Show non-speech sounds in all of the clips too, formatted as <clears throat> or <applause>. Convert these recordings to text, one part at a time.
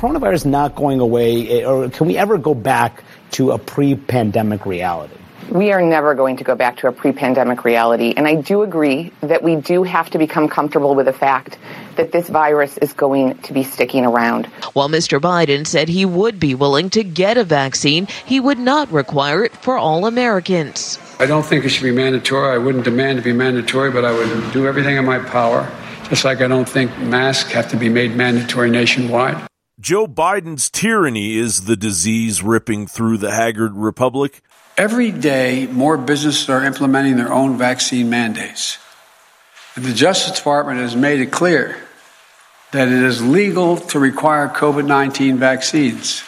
coronavirus not going away, eh, or can we ever go back to a pre-pandemic reality? We are never going to go back to a pre-pandemic reality. And I do agree that we do have to become comfortable with the fact that this virus is going to be sticking around. While Mr. Biden said he would be willing to get a vaccine, he would not require it for all Americans. I don't think it should be mandatory. I wouldn't demand to be mandatory, but I would do everything in my power. Just like I don't think masks have to be made mandatory nationwide. Joe Biden's tyranny is the disease ripping through the haggard republic. Every day, more businesses are implementing their own vaccine mandates. And the Justice Department has made it clear that it is legal to require COVID 19 vaccines.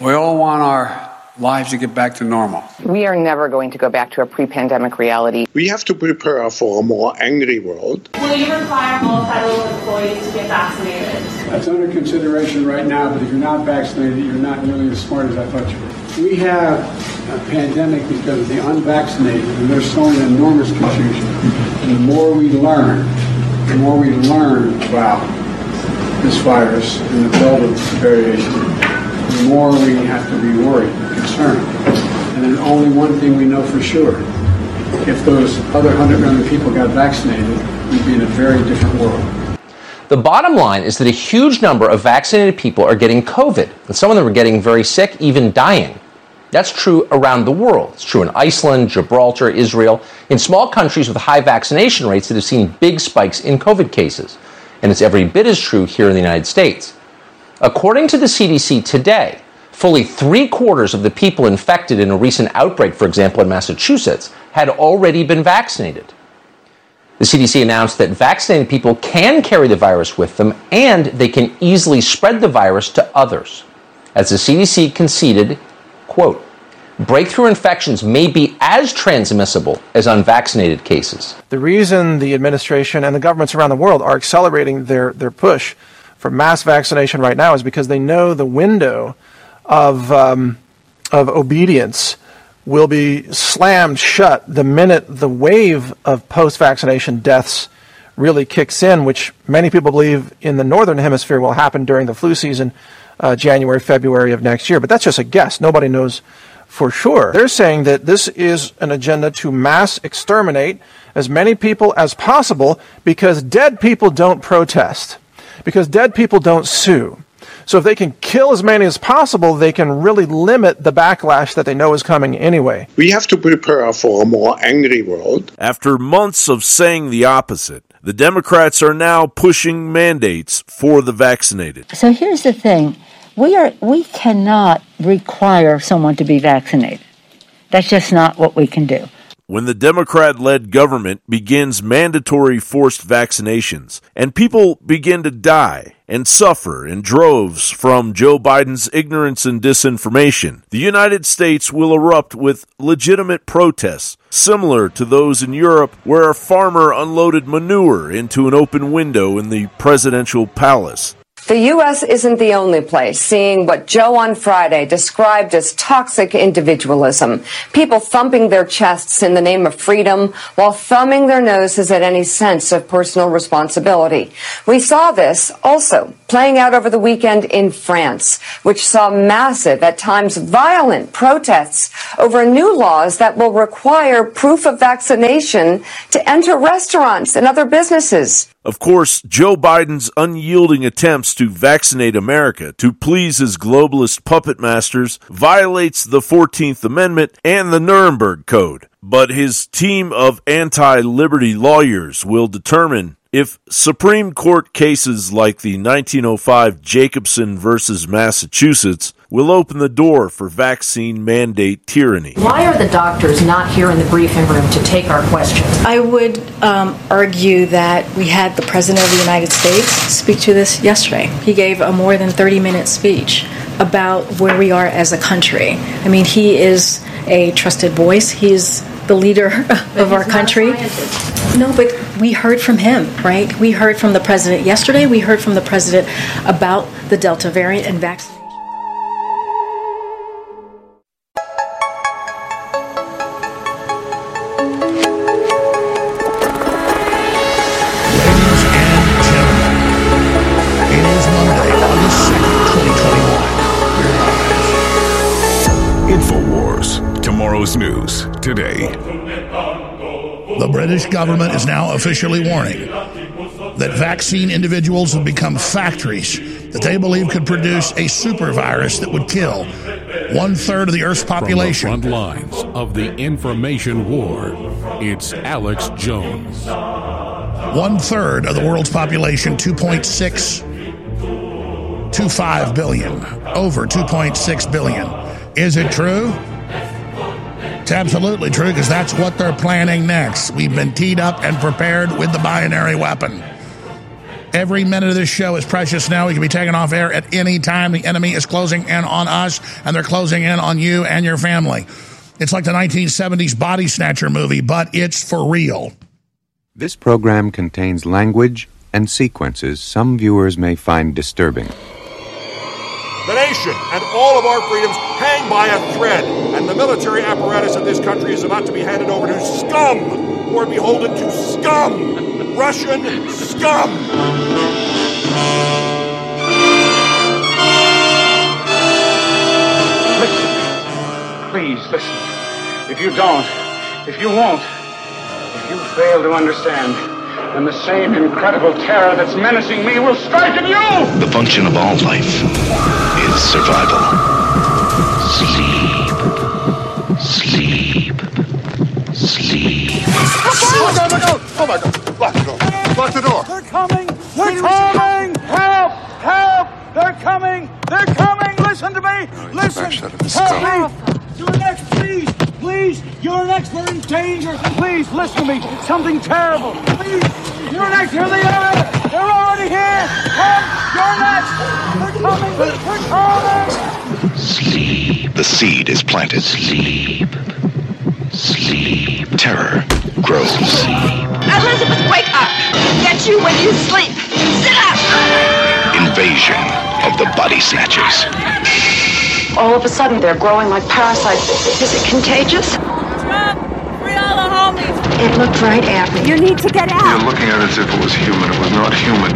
We all want our lives to get back to normal. We are never going to go back to a pre pandemic reality. We have to prepare for a more angry world. Will you require all federal employees to get vaccinated? That's under consideration right now, but if you're not vaccinated, you're not nearly as smart as I thought you were. We have a pandemic because of the unvaccinated, and there's so an enormous confusion. And the more we learn, the more we learn about this virus and the build of variation, the more we have to be worried and concerned. And there's only one thing we know for sure. If those other 100 million people got vaccinated, we'd be in a very different world. The bottom line is that a huge number of vaccinated people are getting COVID, and some of them are getting very sick, even dying. That's true around the world. It's true in Iceland, Gibraltar, Israel, in small countries with high vaccination rates that have seen big spikes in COVID cases. And it's every bit as true here in the United States. According to the CDC today, fully three quarters of the people infected in a recent outbreak, for example, in Massachusetts, had already been vaccinated. The CDC announced that vaccinated people can carry the virus with them and they can easily spread the virus to others. As the CDC conceded, quote, breakthrough infections may be as transmissible as unvaccinated cases. The reason the administration and the governments around the world are accelerating their, their push for mass vaccination right now is because they know the window of, um, of obedience will be slammed shut the minute the wave of post vaccination deaths really kicks in, which many people believe in the northern hemisphere will happen during the flu season, uh, January, February of next year. But that's just a guess. Nobody knows for sure. They're saying that this is an agenda to mass exterminate as many people as possible because dead people don't protest, because dead people don't sue. So if they can kill as many as possible, they can really limit the backlash that they know is coming anyway. We have to prepare for a more angry world. After months of saying the opposite, the Democrats are now pushing mandates for the vaccinated. So here's the thing. We are we cannot require someone to be vaccinated. That's just not what we can do. When the Democrat led government begins mandatory forced vaccinations and people begin to die and suffer in droves from Joe Biden's ignorance and disinformation, the United States will erupt with legitimate protests similar to those in Europe where a farmer unloaded manure into an open window in the presidential palace. The U.S. isn't the only place seeing what Joe on Friday described as toxic individualism. People thumping their chests in the name of freedom while thumbing their noses at any sense of personal responsibility. We saw this also playing out over the weekend in France, which saw massive, at times violent protests over new laws that will require proof of vaccination to enter restaurants and other businesses. Of course, Joe Biden's unyielding attempts to vaccinate America to please his globalist puppet masters violates the 14th Amendment and the Nuremberg Code. But his team of anti liberty lawyers will determine if Supreme Court cases like the 1905 Jacobson versus Massachusetts will open the door for vaccine mandate tyranny. Why are the doctors not here in the briefing room to take our questions? I would um, argue that we had the President of the United States speak to this yesterday. He gave a more than 30 minute speech about where we are as a country. I mean, he is a trusted voice. He's the leader <laughs> of our country. No, but we heard from him, right? We heard from the president yesterday. We heard from the president about the Delta variant and vaccination. Today. The British government is now officially warning that vaccine individuals have become factories that they believe could produce a super virus that would kill one third of the Earth's population. From the front lines of the information war, it's Alex Jones. One third of the world's population, 2.625 billion, over 2.6 billion. Is it true? It's absolutely true because that's what they're planning next. We've been teed up and prepared with the binary weapon. Every minute of this show is precious now. We can be taken off air at any time. The enemy is closing in on us, and they're closing in on you and your family. It's like the 1970s Body Snatcher movie, but it's for real. This program contains language and sequences some viewers may find disturbing. The nation and all of our freedoms hang by a thread, and the military apparatus of this country is about to be handed over to scum who are beholden to scum, <laughs> Russian scum. Listen. Please listen. If you don't, if you won't, if you fail to understand, then the same incredible terror that's menacing me will strike at you! The function of all life is survival. Sleep. Sleep. Sleep. Oh my god, my! Oh my god! Lock the door! Lock the door! They're coming! They're coming! Help! Help! They're coming! They're coming! Listen to me! Listen! Help me! You're next, please! Please! You're next! They're in danger! Please, listen to me! Something terrible! Please! You're next! Here they are! They're already here! Come! You're next! They're coming! They're coming! Sleep. The seed is planted. Sleep. Sleep. Terror grows. Sleep. Elizabeth, wake up! Get you when you sleep! Sit up! Invasion of the body snatchers. All of a sudden, they're growing like parasites. Is it contagious? Free all the homies! It looked right at me. You need to get out! You're looking at it as if it was human. It was not human.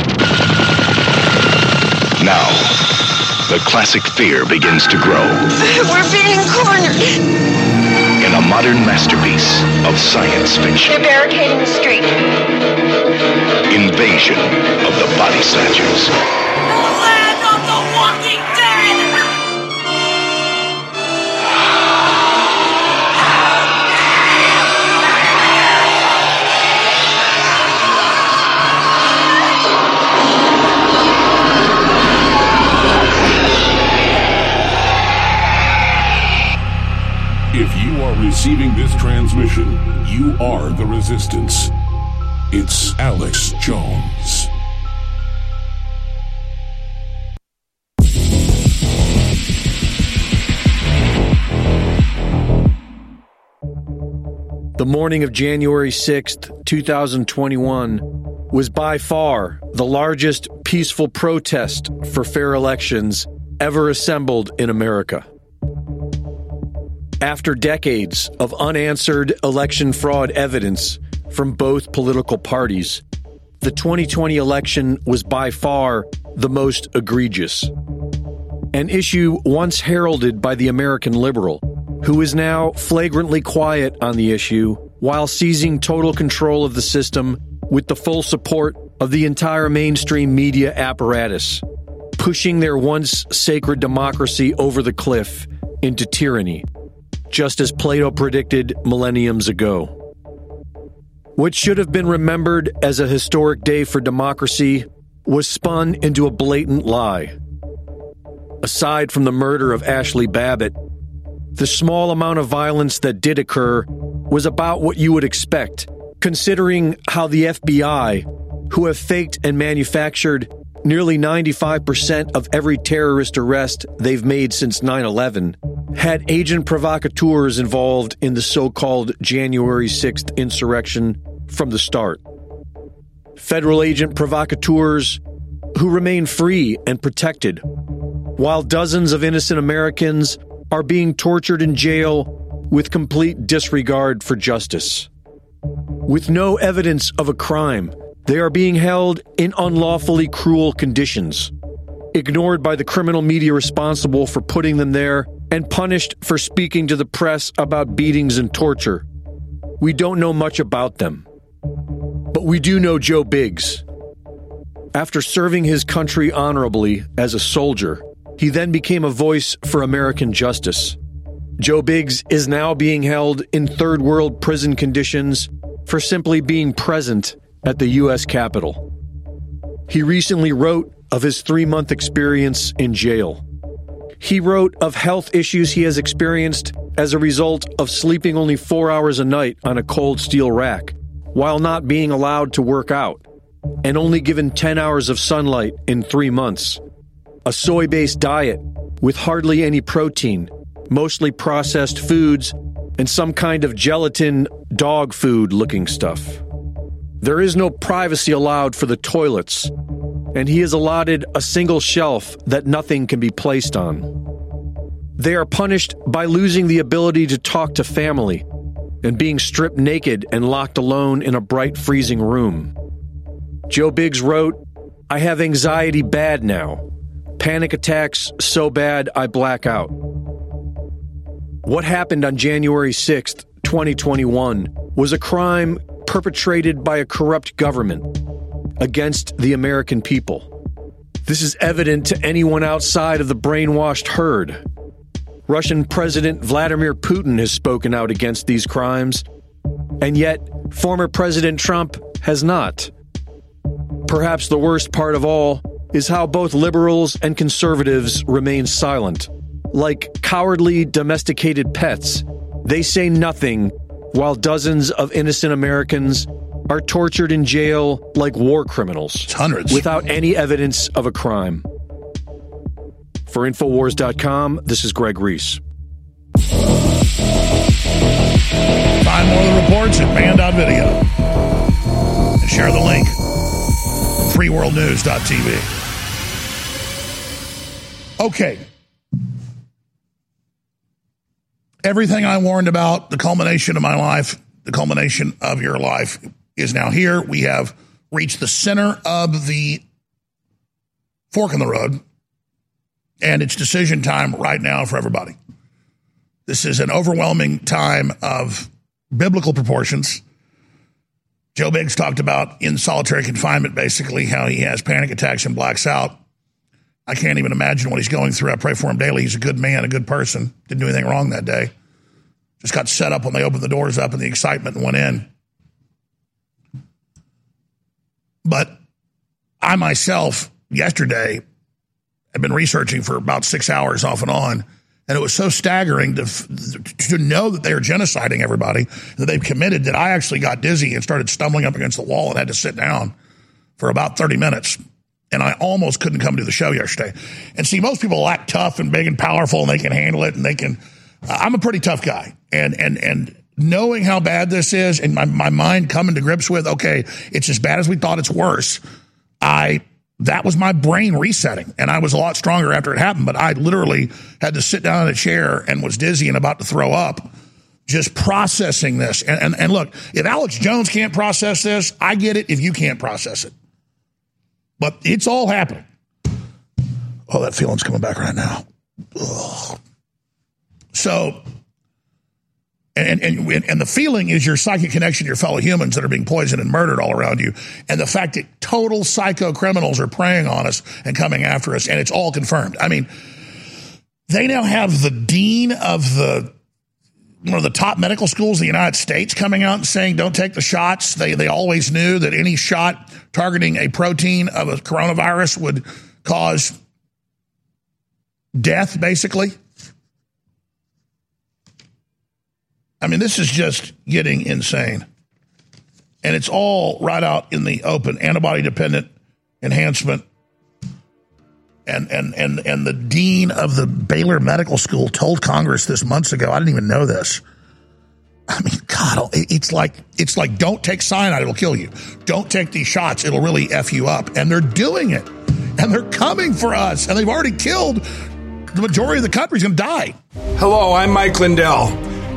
Now, the classic fear begins to grow We're being cornered! in a modern masterpiece of science fiction. They're barricading the street. Invasion of the body snatchers. The Land of the Walking are receiving this transmission, you are the resistance. It's Alex Jones. The morning of January 6th, 2021, was by far the largest peaceful protest for fair elections ever assembled in America. After decades of unanswered election fraud evidence from both political parties, the 2020 election was by far the most egregious. An issue once heralded by the American liberal, who is now flagrantly quiet on the issue while seizing total control of the system with the full support of the entire mainstream media apparatus, pushing their once sacred democracy over the cliff into tyranny, just as Plato predicted millenniums ago. What should have been remembered as a historic day for democracy was spun into a blatant lie. Aside from the murder of Ashley Babbitt, the small amount of violence that did occur was about what you would expect, considering how the FBI, who have faked and manufactured nearly 95% of every terrorist arrest they've made since 9 11, had agent provocateurs involved in the so called January 6th insurrection from the start. Federal agent provocateurs who remain free and protected, while dozens of innocent Americans are being tortured in jail with complete disregard for justice. With no evidence of a crime, they are being held in unlawfully cruel conditions, ignored by the criminal media responsible for putting them there and punished for speaking to the press about beatings and torture. We don't know much about them. But we do know Joe Biggs. After serving his country honorably as a soldier, he then became a voice for American justice. Joe Biggs is now being held in third world prison conditions for simply being present at the U.S. Capitol. He recently wrote of his three month experience in jail. He wrote of health issues he has experienced as a result of sleeping only four hours a night on a cold steel rack while not being allowed to work out and only given 10 hours of sunlight in three months. A soy based diet with hardly any protein mostly processed foods, and some kind of gelatin dog food looking stuff. There is no privacy allowed for the toilets, and he is allotted a single shelf that nothing can be placed on. They are punished by losing the ability to talk to family and being stripped naked and locked alone in a bright, freezing room. Joe Biggs wrote, I have anxiety bad now. Panic attacks so bad I black out. What happened on January 6th, 2021, was a crime perpetrated by a corrupt government against the American people. This is evident to anyone outside of the brainwashed herd. Russian President Vladimir Putin has spoken out against these crimes, and yet former President Trump has not. Perhaps the worst part of all is how both liberals and conservatives remain silent. Like cowardly domesticated pets, they say nothing while dozens of innocent Americans are tortured in jail like war criminals. hundreds. Without any evidence of a crime. For Infowars.com, this is Greg Reese. Find more of the reports at banned.video. And share the link. freeworldnews.tv. Okay. Everything I warned about, the culmination of my life, the culmination of your life is now here. We have reached the center of the fork in the road, and it's decision time right now for everybody. This is an overwhelming time of biblical proportions. Joe Biggs talked about in solitary confinement, basically, how he has panic attacks and blacks out. I can't even imagine what he's going through. I pray for him daily. He's a good man, a good person. Didn't do anything wrong that day. Just got set up when they opened the doors up and the excitement went in. But I myself, yesterday, had been researching for about six hours off and on. And it was so staggering to, to know that they are genociding everybody, that they've committed, that I actually got dizzy and started stumbling up against the wall and had to sit down for about 30 minutes. And I almost couldn't come to the show yesterday. And see, most people act tough and big and powerful and they can handle it and they can. Uh, I'm a pretty tough guy. And, and, and knowing how bad this is and my, my mind coming to grips with, okay, it's as bad as we thought, it's worse. I that was my brain resetting. And I was a lot stronger after it happened, but I literally had to sit down in a chair and was dizzy and about to throw up just processing this. And, and, and look, if Alex Jones can't process this, I get it if you can't process it. But it's all happening. Oh, that feeling's coming back right now. Ugh. So, and, and, and the feeling is your psychic connection to your fellow humans that are being poisoned and murdered all around you. And the fact that total psycho criminals are preying on us and coming after us. And it's all confirmed. I mean, they now have the dean of the one of the top medical schools in the United States coming out and saying, don't take the shots. They, they always knew that any shot targeting a protein of a coronavirus would cause death, basically. I mean, this is just getting insane. And it's all right out in the open antibody dependent enhancement. And, and, and, and the dean of the Baylor Medical School told Congress this months ago. I didn't even know this. I mean, God, it's like it's like don't take cyanide; it'll kill you. Don't take these shots; it'll really f you up. And they're doing it, and they're coming for us, and they've already killed the majority of the country's going to die. Hello, I'm Mike Lindell,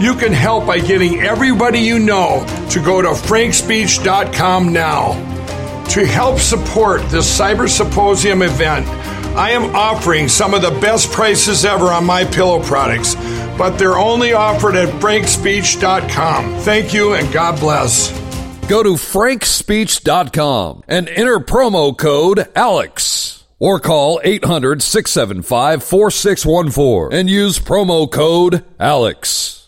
You can help by getting everybody you know to go to frankspeech.com now. To help support this Cyber Symposium event, I am offering some of the best prices ever on MyPillow products, but they're only offered at frankspeech.com. Thank you and God bless. Go to frankspeech.com and enter promo code ALEX or call 800 675 4614 and use promo code ALEX.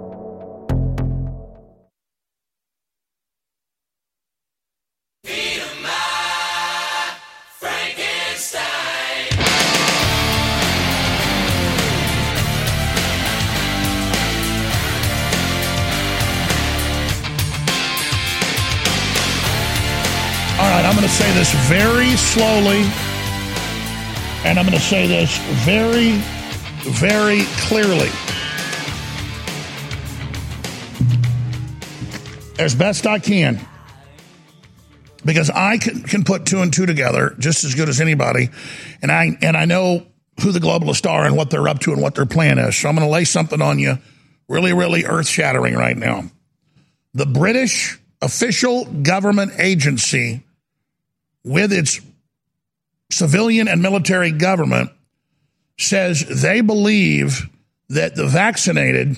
I'm going to say this very slowly, and I'm going to say this very, very clearly. As best I can, because I can, can put two and two together just as good as anybody, and I and I know who the globalists are and what they're up to and what their plan is. So I'm going to lay something on you, really, really earth shattering right now. The British official government agency with its civilian and military government says they believe that the vaccinated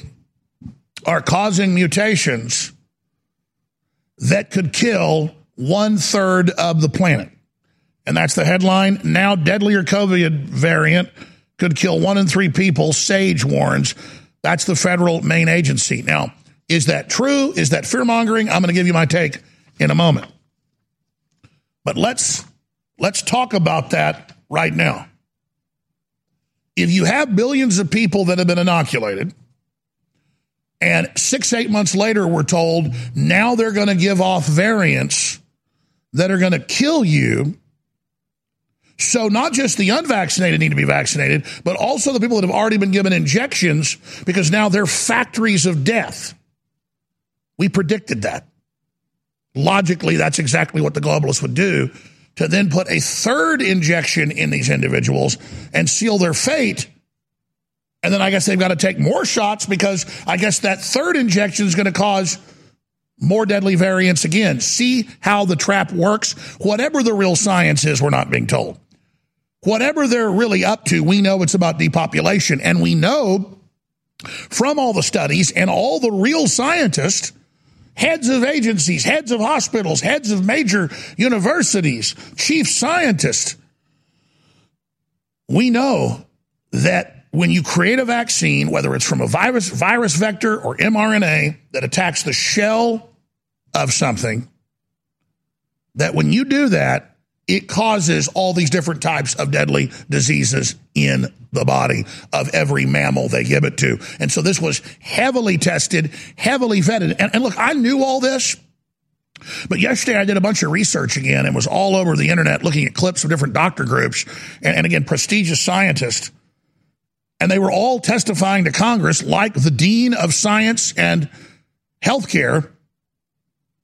are causing mutations that could kill one third of the planet. And that's the headline. Now, deadlier COVID variant could kill one in three people, SAGE warns. That's the federal main agency. Now, is that true? Is that fear mongering? I'm going to give you my take in a moment. But let's let's talk about that right now. If you have billions of people that have been inoculated, and six, eight months later, we're told now they're going to give off variants that are going to kill you. So, not just the unvaccinated need to be vaccinated, but also the people that have already been given injections because now they're factories of death. We predicted that. Logically, that's exactly what the globalists would do to then put a third injection in these individuals and seal their fate. And then I guess they've got to take more shots because I guess that third injection is going to cause more deadly variants again. See how the trap works? Whatever the real science is, we're not being told. Whatever they're really up to, we know it's about depopulation. And we know from all the studies and all the real scientists heads of agencies, heads of hospitals, heads of major universities, chief scientists. We know that when you create a vaccine, whether it's from a virus, virus vector or mRNA that attacks the shell of something, that when you do that, it causes all these different types of deadly diseases in the body of every mammal they give it to. And so this was heavily tested, heavily vetted. And, and look, I knew all this. But yesterday I did a bunch of research again and was all over the internet looking at clips of different doctor groups and, and again, prestigious scientists. And they were all testifying to Congress like the Dean of Science and Healthcare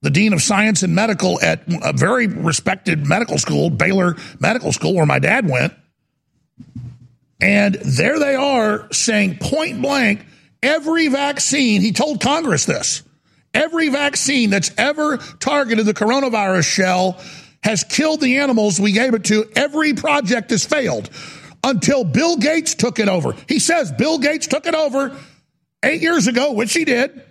the dean of science and medical at a very respected medical school, Baylor Medical School, where my dad went, And there they are saying point blank every vaccine, he told Congress this, every vaccine that's ever targeted the coronavirus shell has killed the animals we gave it to. Every project has failed until Bill Gates took it over. He says Bill Gates took it over eight years ago, which he did.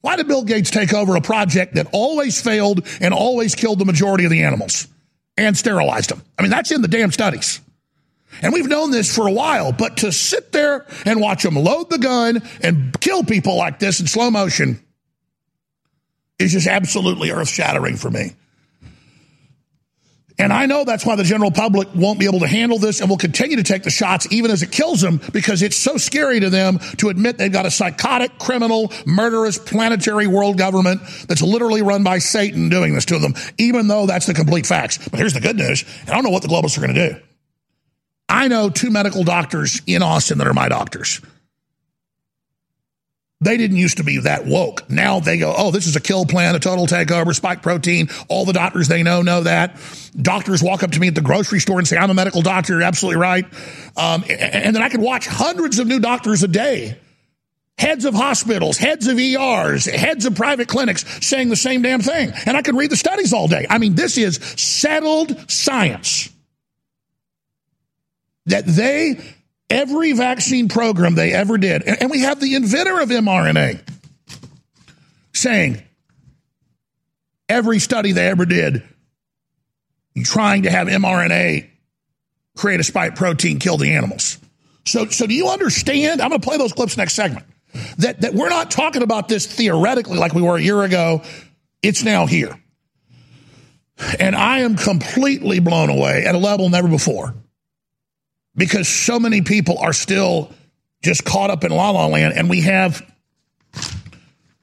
Why did Bill Gates take over a project that always failed and always killed the majority of the animals and sterilized them? I mean, that's in the damn studies. And we've known this for a while, but to sit there and watch them load the gun and kill people like this in slow motion is just absolutely earth shattering for me. And I know that's why the general public won't be able to handle this and will continue to take the shots even as it kills them because it's so scary to them to admit they've got a psychotic, criminal, murderous, planetary world government that's literally run by Satan doing this to them, even though that's the complete facts. But here's the good news. I don't know what the globalists are going to do. I know two medical doctors in Austin that are my doctors. They didn't used to be that woke. Now they go, oh, this is a kill plan, a total takeover, spike protein. All the doctors they know know that. Doctors walk up to me at the grocery store and say, I'm a medical doctor. You're absolutely right. Um, and then I could watch hundreds of new doctors a day. Heads of hospitals, heads of ERs, heads of private clinics saying the same damn thing. And I could read the studies all day. I mean, this is settled science that they, every vaccine program they ever did, and we have the inventor of mRNA saying every study they ever did trying to have mRNA create a spike protein, kill the animals. So, so do you understand? I'm going to play those clips next segment. That, that we're not talking about this theoretically like we were a year ago. It's now here. And I am completely blown away at a level never before because so many people are still just caught up in la la land, and we have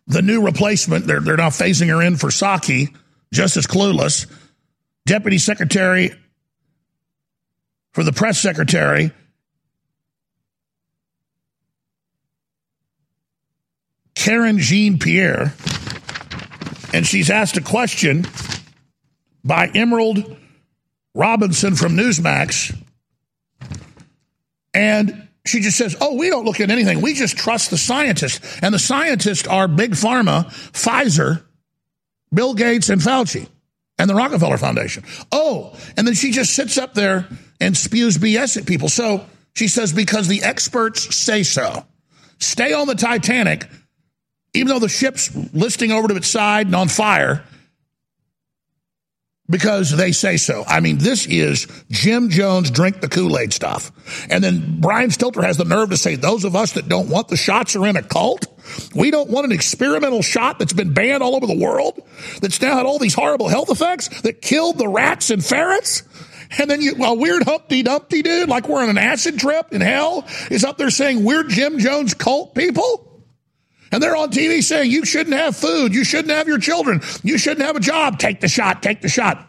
the new replacement. They're, they're now phasing her in for Psaki, just as clueless. Deputy Secretary for the press secretary. Karine Jean-Pierre, and she's asked a question by Emerald Robinson from Newsmax and she just says, Oh, we don't look at anything. We just trust the scientists. And the scientists are Big Pharma, Pfizer, Bill Gates, and Fauci, and the Rockefeller Foundation. Oh, and then she just sits up there and spews BS at people. So she says, Because the experts say so. Stay on the Titanic, even though the ship's listing over to its side and on fire because they say so. I mean, this is Jim Jones drink the Kool Aid stuff. And then Brian Stelter has the nerve to say, those of us that don't want the shots are in a cult. We don't want an experimental shot that's been banned all over the world, that's now had all these horrible health effects that killed the rats and ferrets. And then you, a weird Humpty Dumpty dude, like we're on an acid trip in hell, is up there saying we're Jim Jones cult people. And they're on TV saying you shouldn't have food, you shouldn't have your children, you shouldn't have a job. Take the shot, take the shot.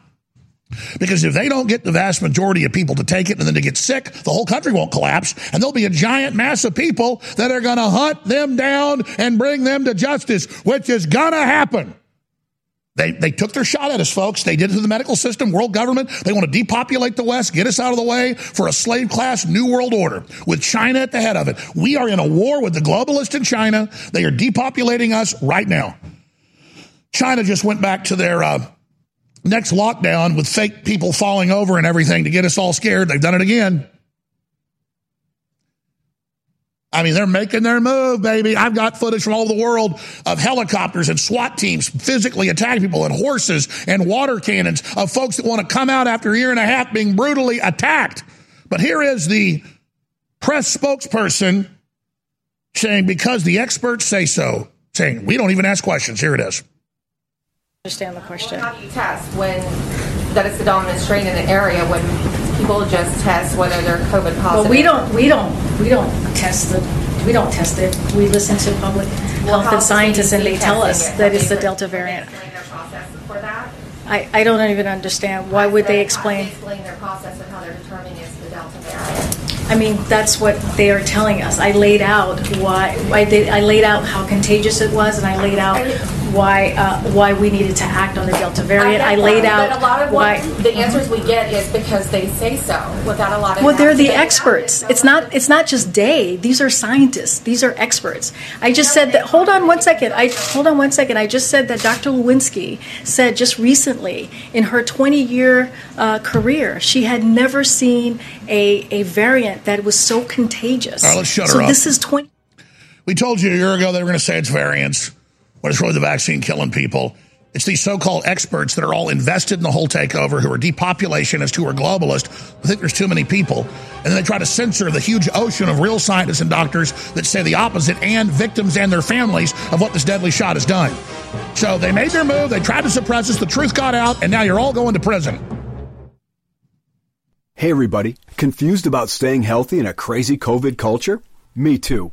Because if they don't get the vast majority of people to take it and then to get sick, the whole country won't collapse. And there'll be a giant mass of people that are going to hunt them down and bring them to justice, which is going to happen. They, they took their shot at us, folks. They did it to the medical system, world government. They want to depopulate the West, get us out of the way for a slave class new world order with China at the head of it. We are in a war with the globalists in China. They are depopulating us right now. China just went back to their uh, next lockdown with fake people falling over and everything to get us all scared. They've done it again. I mean, they're making their move, baby. I've got footage from all over the world of helicopters and SWAT teams physically attacking people and horses and water cannons of folks that want to come out after a year and a half being brutally attacked. But here is the press spokesperson saying, because the experts say so, saying, we don't even ask questions. Here it is. Understand the question. How do you test when that is the dominant strain in an area when people just test whether they're COVID positive? Well, we don't, we don't, we don't test the, we don't test it. We listen to public Well, health how and scientists, and they tell us that it's the Delta have they variant. their process for that? I, I don't even understand. Why would they explain? explain their process of how they're determining it's the Delta variant? I mean, that's what they are telling us. I laid out why, I did, I laid out how contagious it was, and I laid out why uh, why we needed to act on the Delta variant. I, get laid that, out but a lot of why. what the answers we get is because they say so, without a lot of. Well, they're the actually- experts. It's not. It's not just day. These are scientists. These are experts. I just said that. Hold on one second. I hold on one second. I just said that Dr. Walensky said just recently in her 20-year uh, career, she had never seen a a variant that was so contagious. All right, let's shut so her up. this is 20. We told you a year ago they were going to say it's variants, when it's really the vaccine killing people. It's these so-called experts that are all invested in the whole takeover, who are depopulationists, who are globalists, who think there's too many people, and then they try to censor the huge ocean of real scientists and doctors that say the opposite, and victims and their families of what this deadly shot has done. So they made their move. They tried to suppress us. The truth got out, and now you're all going to prison. Hey everybody, confused about staying healthy in a crazy COVID culture? Me too.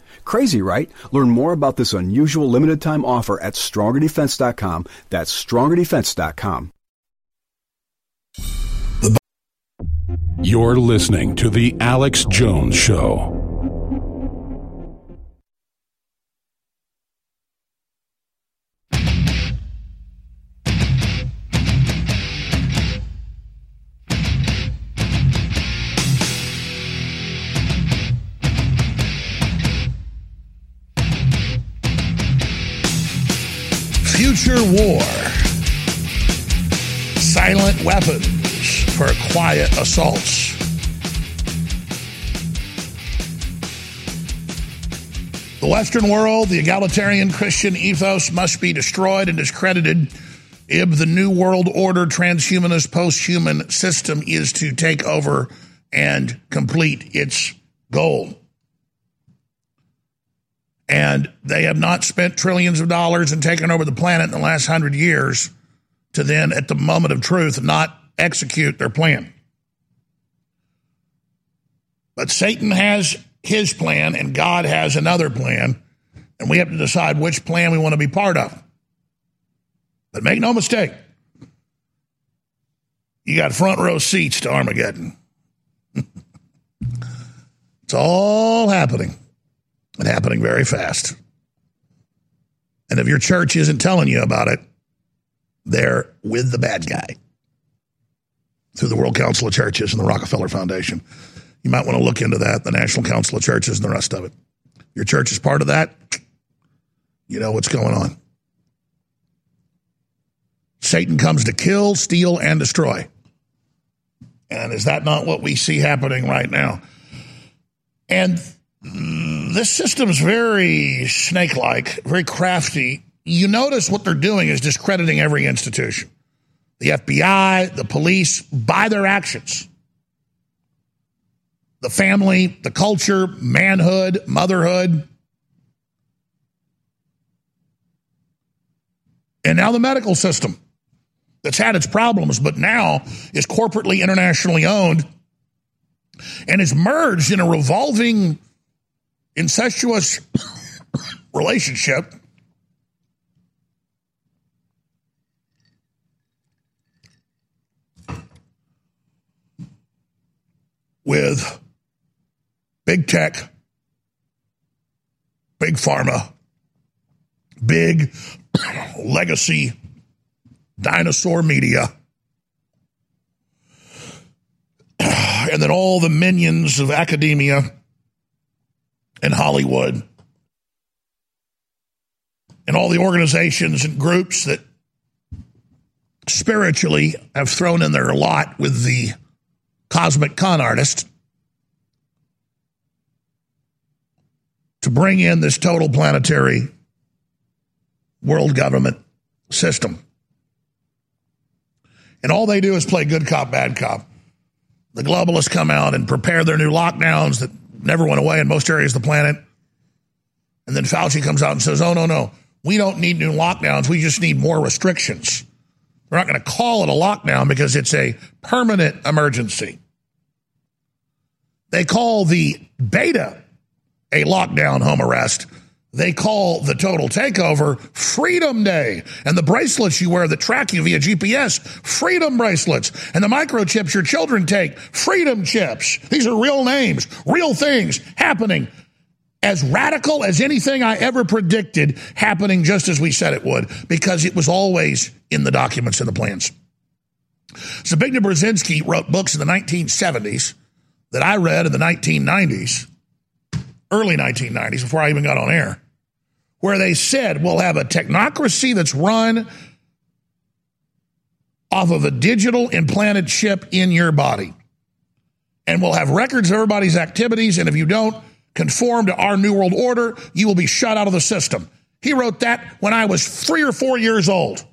Crazy, right? Learn more about this unusual limited time offer at strongerdefense.com. That's strongerdefense.com. You're listening to The Alex Jones Show. Future war. Silent weapons for quiet assaults. The Western world, the egalitarian Christian ethos must be destroyed and discredited if the New World Order transhumanist posthuman system is to take over and complete its goal. And they have not spent trillions of dollars and taken over the planet in the last hundred years to then, at the moment of truth, not execute their plan. But Satan has his plan and God has another plan, and we have to decide which plan we want to be part of. But make no mistake, you got front row seats to Armageddon. <laughs> it's all happening and happening very fast. And if your church isn't telling you about it, they're with the bad guy through the World Council of Churches and the Rockefeller Foundation. You might want to look into that, the National Council of Churches and the rest of it. Your church is part of that, you know what's going on. Satan comes to kill, steal, and destroy. And is that not what we see happening right now? And this system's very snake like, very crafty. You notice what they're doing is discrediting every institution the FBI, the police, by their actions. The family, the culture, manhood, motherhood. And now the medical system that's had its problems, but now is corporately internationally owned and is merged in a revolving incestuous relationship with big tech, big pharma, big <coughs> legacy dinosaur media, <coughs> and then all the minions of academia in Hollywood and all the organizations and groups that spiritually have thrown in their lot with the cosmic con artist to bring in this total planetary world government system. And all they do is play good cop, bad cop. The globalists come out and prepare their new lockdowns that never went away in most areas of the planet. And then Fauci comes out and says, oh, no, no, we don't need new lockdowns. We just need more restrictions. We're not going to call it a lockdown because it's a permanent emergency. They call the beta a lockdown home arrest. They call the total takeover Freedom Day. And the bracelets you wear that track you via GPS, Freedom bracelets. And the microchips your children take, Freedom chips. These are real names, real things happening. As radical as anything I ever predicted happening just as we said it would, because it was always in the documents and the plans. Zbigniew Brzezinski wrote books in the 1970s that I read in the 1990s early 1990s, before I even got on air, where they said we'll have a technocracy that's run off of a digital implanted chip in your body. And we'll have records of everybody's activities. And if you don't conform to our New World Order, you will be shut out of the system. He wrote that when I was three or four years old.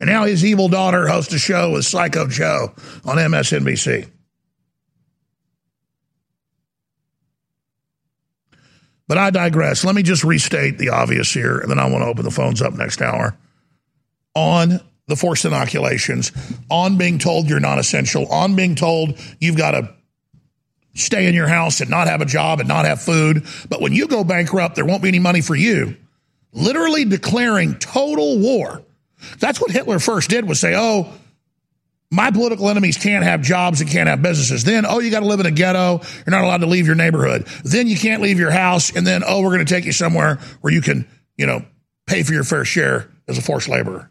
And now his evil daughter hosts a show with Psycho Joe on MSNBC. But I digress. Let me just restate the obvious here, and then I want to open the phones up next hour. On the forced inoculations, on being told you're not essential, on being told you've got to stay in your house and not have a job and not have food. But when you go bankrupt, there won't be any money for you. Literally declaring total war. That's what Hitler first did was say, oh, my political enemies can't have jobs and can't have businesses. Then, oh, you got to live in a ghetto. You're not allowed to leave your neighborhood. Then you can't leave your house. And then, oh, we're going to take you somewhere where you can, you know, pay for your fair share as a forced laborer.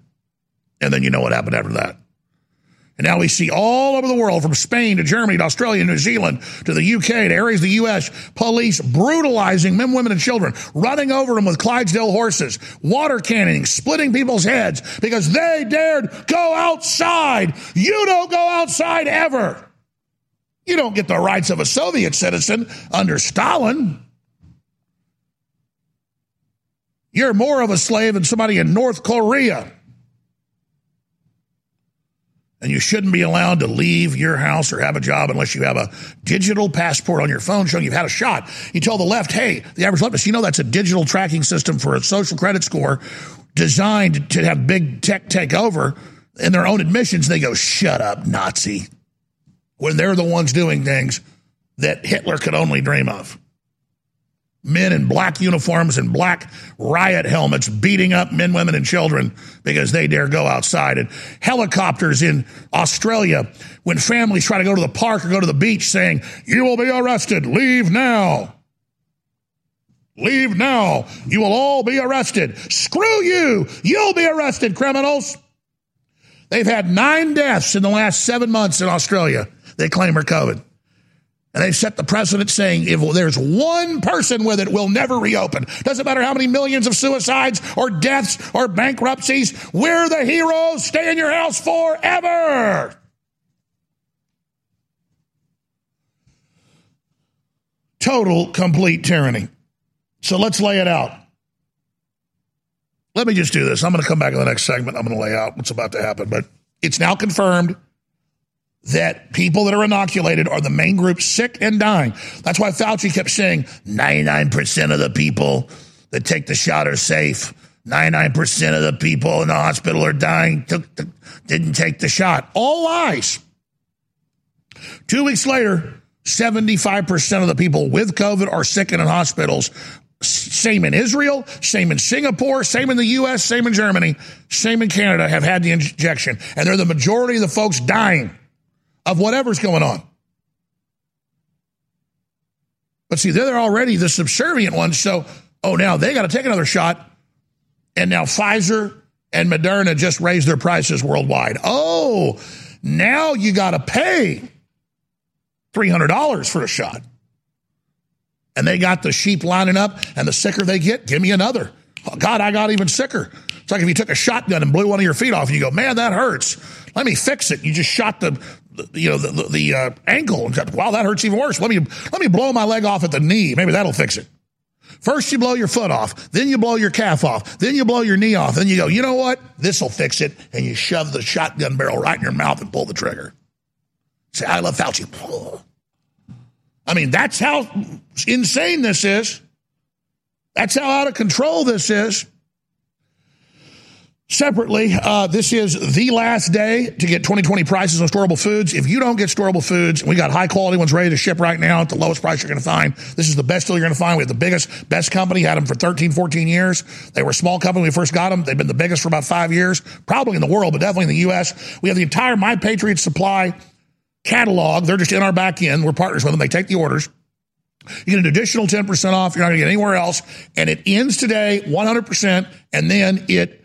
And then you know what happened after that. And now we see all over the world, from Spain to Germany to Australia, New Zealand to the UK to areas of the US, police brutalizing men, women, and children, running over them with Clydesdale horses, water cannoning, splitting people's heads because they dared go outside. You don't go outside ever. You don't get the rights of a Soviet citizen under Stalin. You're more of a slave than somebody in North Korea and you shouldn't be allowed to leave your house or have a job unless you have a digital passport on your phone showing you've had a shot. You tell the left, hey, the average leftist, you know that's a digital tracking system for a social credit score designed to have big tech take over. In their own admissions, they go, shut up, Nazi, when they're the ones doing things that Hitler could only dream of men in black uniforms and black riot helmets beating up men, women, and children because they dare go outside. And helicopters in Australia when families try to go to the park or go to the beach saying, You will be arrested. Leave now. Leave now. You will all be arrested. Screw you. You'll be arrested, criminals. They've had nine deaths in the last seven months in Australia. They claim are COVID. And they've set the precedent saying if there's one person with it, we'll never reopen. Doesn't matter how many millions of suicides or deaths or bankruptcies. We're the heroes. Stay in your house forever. Total, complete tyranny. So let's lay it out. Let me just do this. I'm going to come back in the next segment. I'm going to lay out what's about to happen. But it's now confirmed that people that are inoculated are the main group sick and dying. That's why Fauci kept saying 99% of the people that take the shot are safe. 99% of the people in the hospital are dying, took the, didn't take the shot. All lies. Two weeks later, 75% of the people with COVID are sick and in hospitals. Same in Israel, same in Singapore, same in the US, same in Germany, same in Canada have had the injection. And they're the majority of the folks dying of whatever's going on. But see, they're already the subservient ones. So, oh, now they got to take another shot. And now Pfizer and Moderna just raised their prices worldwide. Oh, now you got to pay $300 for a shot. And they got the sheep lining up, and the sicker they get, give me another. Oh, God, I got even sicker. It's like if you took a shotgun and blew one of your feet off, and you go, man, that hurts. Let me fix it. You just shot the, you know, the, the, the uh, ankle and said, wow, that hurts even worse. Let me, let me blow my leg off at the knee. Maybe that'll fix it. First, you blow your foot off, then you blow your calf off, then you blow your knee off, then you go, you know what? This will fix it. And you shove the shotgun barrel right in your mouth and pull the trigger. Say, I love Fauci. <sighs> I mean, that's how insane this is. That's how out of control this is. Separately, uh, this is the last day to get 2020 prices on storable foods. If you don't get storable foods, we got high quality ones ready to ship right now at the lowest price you're going to find. This is the best deal you're going to find. We have the biggest, best company, had them for 13, 14 years. They were a small company when we first got them. They've been the biggest for about five years, probably in the world, but definitely in the U.S. We have the entire My Patriot Supply catalog. They're just in our back end. We're partners with them. They take the orders. You get an additional 10% off. You're not going to get anywhere else. And it ends today, 100%. And then it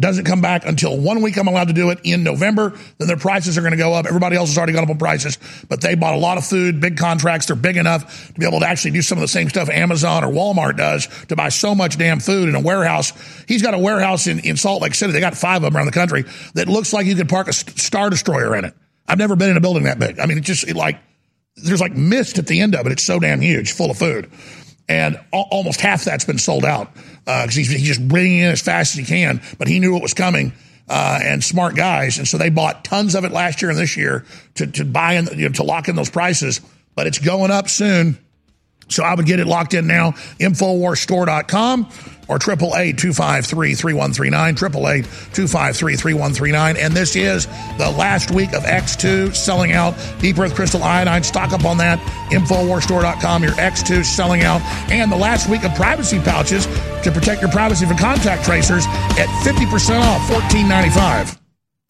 doesn't come back until one week I'm allowed to do it in November. Then their prices are going to go up. Everybody else has already gone up on prices, but they bought a lot of food, big contracts. They're big enough to be able to actually do some of the same stuff Amazon or Walmart does to buy so much damn food in a warehouse. He's got a warehouse in, in Salt Lake City. They got five of them around the country that looks like you could park a Star Destroyer in it. I've never been in a building that big. I mean, it just it like, there's like mist at the end of it. It's so damn huge, full of food. And almost half that's been sold out because uh, he's, he's just bringing in as fast as he can. But he knew it was coming. Uh, and smart guys, and so they bought tons of it last year and this year to to buy in, you know, to lock in those prices. But it's going up soon, so I would get it locked in now. Infowarsstore.com or 888-253-3139, 888-253-3139. And this is the last week of X2 selling out. Deep Earth Crystal Iodine, stock up on that. Infowarsstore.com, your X2 selling out. And the last week of privacy pouches to protect your privacy from contact tracers at 50% off, $14.95.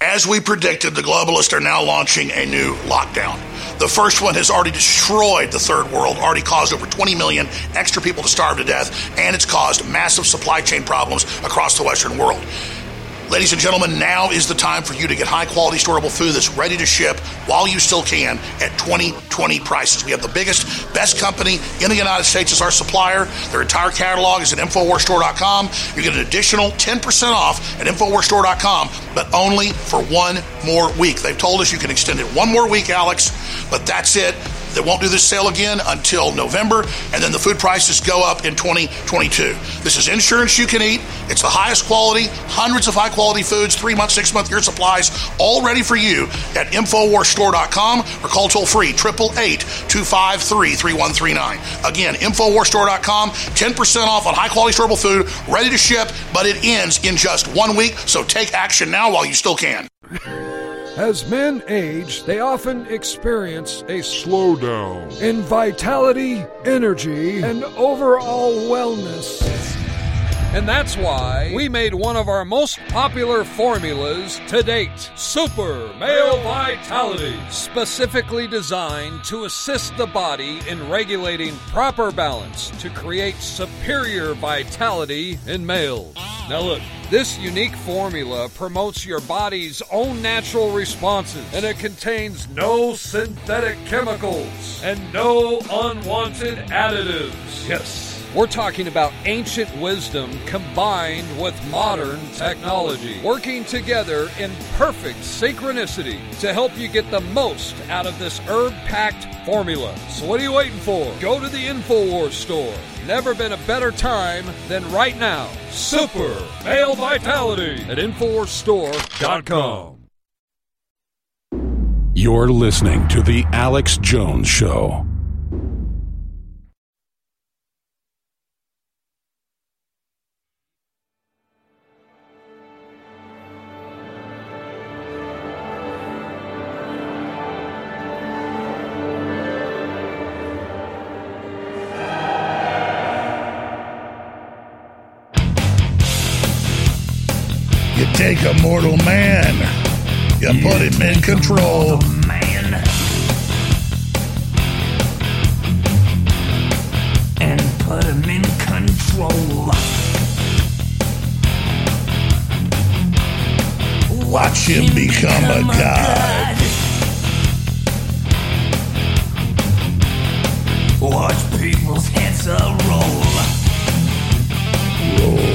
As we predicted, the globalists are now launching a new lockdown. The first one has already destroyed the third world, already caused over 20 million extra people to starve to death, and it's caused massive supply chain problems across the Western world. Ladies and gentlemen, now is the time for you to get high quality storable food that's ready to ship while you still can at 2020 prices. We have the biggest, best company in the United States as our supplier. Their entire catalog is at InfoWarsStore.com. You get an additional 10% off at InfoWarsStore.com, but only for one more week. They've told us you can extend it one more week, Alex, but that's it. They won't do this sale again until November, and then the food prices go up in 2022. This is insurance you can eat. It's the highest quality, hundreds of high quality foods, three month, six month, year supplies, all ready for you at InfoWarsStore.com or call toll free 888 253 3139. Again, InfoWarsStore.com, 10% off on high quality storable food, ready to ship, but it ends in just one week, so take action now while you still can. As men age, they often experience a slowdown in vitality, energy, and overall wellness. And that's why we made one of our most popular formulas to date Super Male Vitality, specifically designed to assist the body in regulating proper balance to create superior vitality in males. Now, look, this unique formula promotes your body's own natural responses, and it contains no synthetic chemicals and no unwanted additives. Yes. We're talking about ancient wisdom combined with modern technology, working together in perfect synchronicity to help you get the most out of this herb packed formula. So, what are you waiting for? Go to the InfoWars store. Never been a better time than right now. Super Male Vitality at InfoWarsStore.com. You're listening to The Alex Jones Show. Take a mortal man, you put him in control. Man. And put him in control. Watch him become a god. Watch people's heads a roll. Roll.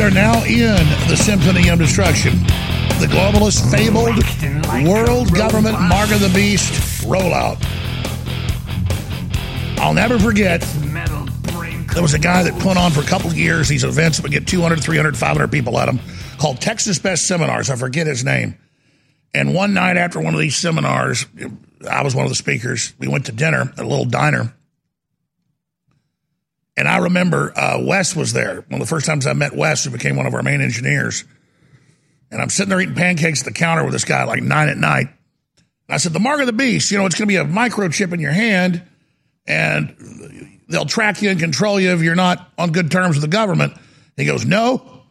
We are now in the Symphony of Destruction. The globalist fabled world government Mark of the Beast rollout. I'll never forget there was a guy that put on for a couple years these events that would get 200, 300, 500 people at them called Texas Best Seminars. I forget his name. And one night after one of these seminars, I was one of the speakers. We went to dinner at a little diner. And I remember uh, Wes was there. One of the first times I met Wes, who became one of our main engineers. And I'm sitting there eating pancakes at the counter with this guy like nine at night. And I said, The mark of the beast, you know, it's going to be a microchip in your hand, and they'll track you and control you if you're not on good terms with the government. He goes, No,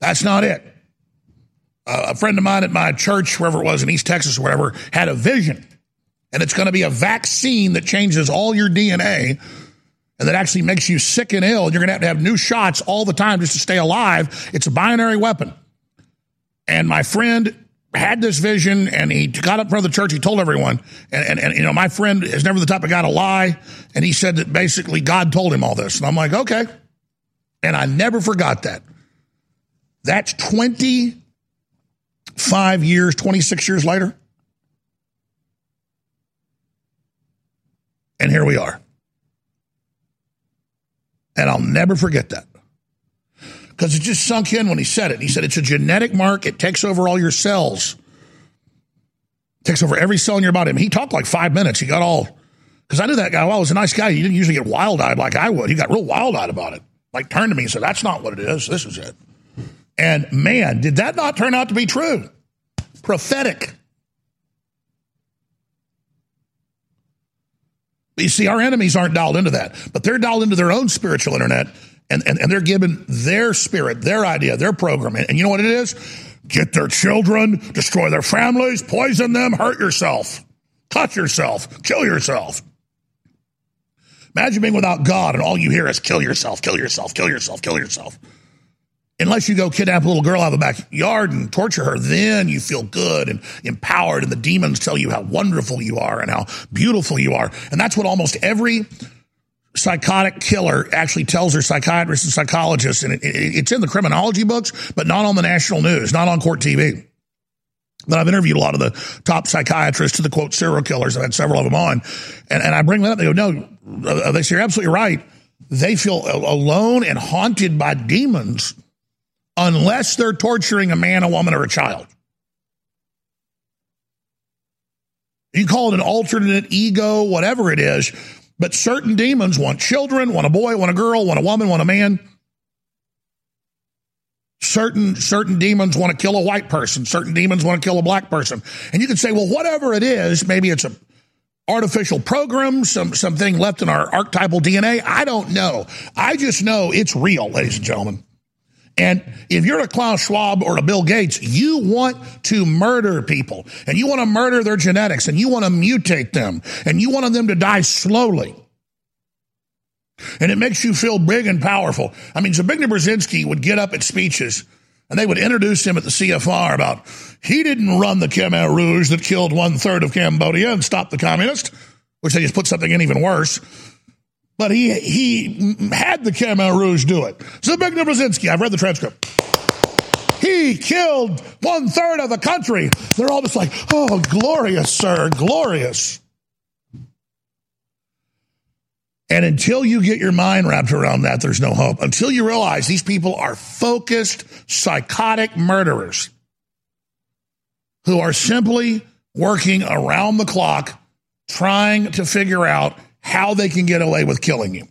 that's not it. Uh, a friend of mine at my church, wherever it was in East Texas or wherever, had a vision. And it's going to be a vaccine that changes all your DNA that actually makes you sick and ill. You're going to have to have new shots all the time just to stay alive. It's a binary weapon. And my friend had this vision and he got up in front of the church. He told everyone. And, and, and, you know, my friend is never the type of guy to lie. And he said that basically God told him all this. And I'm like, okay. And I never forgot that. That's 25 years, 26 years later. And here we are. And I'll never forget that. Because it just sunk in when he said it. He said it's a genetic mark, it takes over all your cells. It takes over every cell in your body. I mean, he talked like five minutes. He got all because I knew that guy well, he was a nice guy. He didn't usually get wild eyed like I would. He got real wild eyed about it. Like turned to me and said, That's not what it is. This is it. And man, did that not turn out to be true? Prophetic. You see, our enemies aren't dialed into that, but they're dialed into their own spiritual internet and, and, and they're given their spirit, their idea, their program. And, and you know what it is? Get their children, destroy their families, poison them, hurt yourself, cut yourself, kill yourself. Imagine being without God and all you hear is kill yourself, kill yourself, kill yourself, kill yourself. Unless you go kidnap a little girl out of the backyard and torture her, then you feel good and empowered, and the demons tell you how wonderful you are and how beautiful you are. And that's what almost every psychotic killer actually tells her psychiatrists and psychologists, and it, it, it's in the criminology books, but not on the national news, not on court TV. But I've interviewed a lot of the top psychiatrists to the quote serial killers. I've had several of them on, and, and I bring that up. They go, "No," uh, they say, "You're absolutely right." They feel alone and haunted by demons unless they're torturing a man, a woman, or a child. You call it an alternate ego, whatever it is, but certain demons want children, want a boy, want a girl, want a woman, want a man. Certain certain demons want to kill a white person. Certain demons want to kill a black person. And you can say, well, whatever it is, maybe it's a artificial program, some something left in our archetypal DNA. I don't know. I just know it's real, ladies and gentlemen. And if you're a Klaus Schwab or a Bill Gates, you want to murder people and you want to murder their genetics and you want to mutate them and you want them to die slowly. And it makes you feel big and powerful. I mean, Zbigniew Brzezinski would get up at speeches and they would introduce him at the CFR about he didn't run the Khmer Rouge that killed one third of Cambodia and stopped the communists, which they just put something in even worse but he he had the Khmer Rouge do it. Zbigniew Brzezinski, I've read the transcript. He killed one third of the country. They're all just like, oh, glorious, sir, glorious. And until you get your mind wrapped around that, there's no hope. Until you realize these people are focused, psychotic murderers who are simply working around the clock trying to figure out how they can get away with killing you.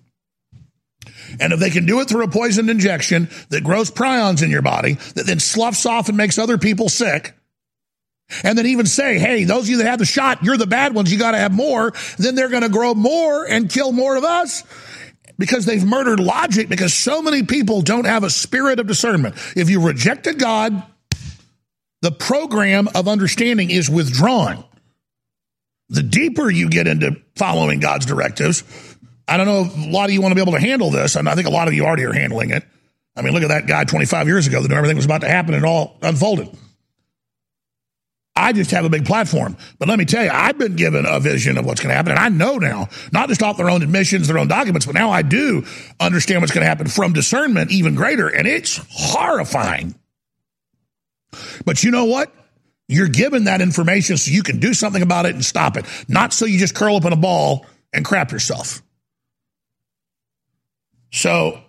And if they can do it through a poisoned injection that grows prions in your body, that then sloughs off and makes other people sick, and then even say, hey, those of you that have the shot, you're the bad ones, you got to have more, then they're going to grow more and kill more of us because they've murdered logic because so many people don't have a spirit of discernment. If you rejected God, the program of understanding is withdrawn the deeper you get into following God's directives, I don't know a lot of you want to be able to handle this, and I think a lot of you already are handling it. I mean, look at that guy 25 years ago that knew everything was about to happen and all unfolded. I just have a big platform. But let me tell you, I've been given a vision of what's going to happen. And I know now, not just off their own admissions, their own documents, but now I do understand what's going to happen from discernment even greater. And it's horrifying. But you know what? You're given that information so you can do something about it and stop it, not so you just curl up in a ball and crap yourself. So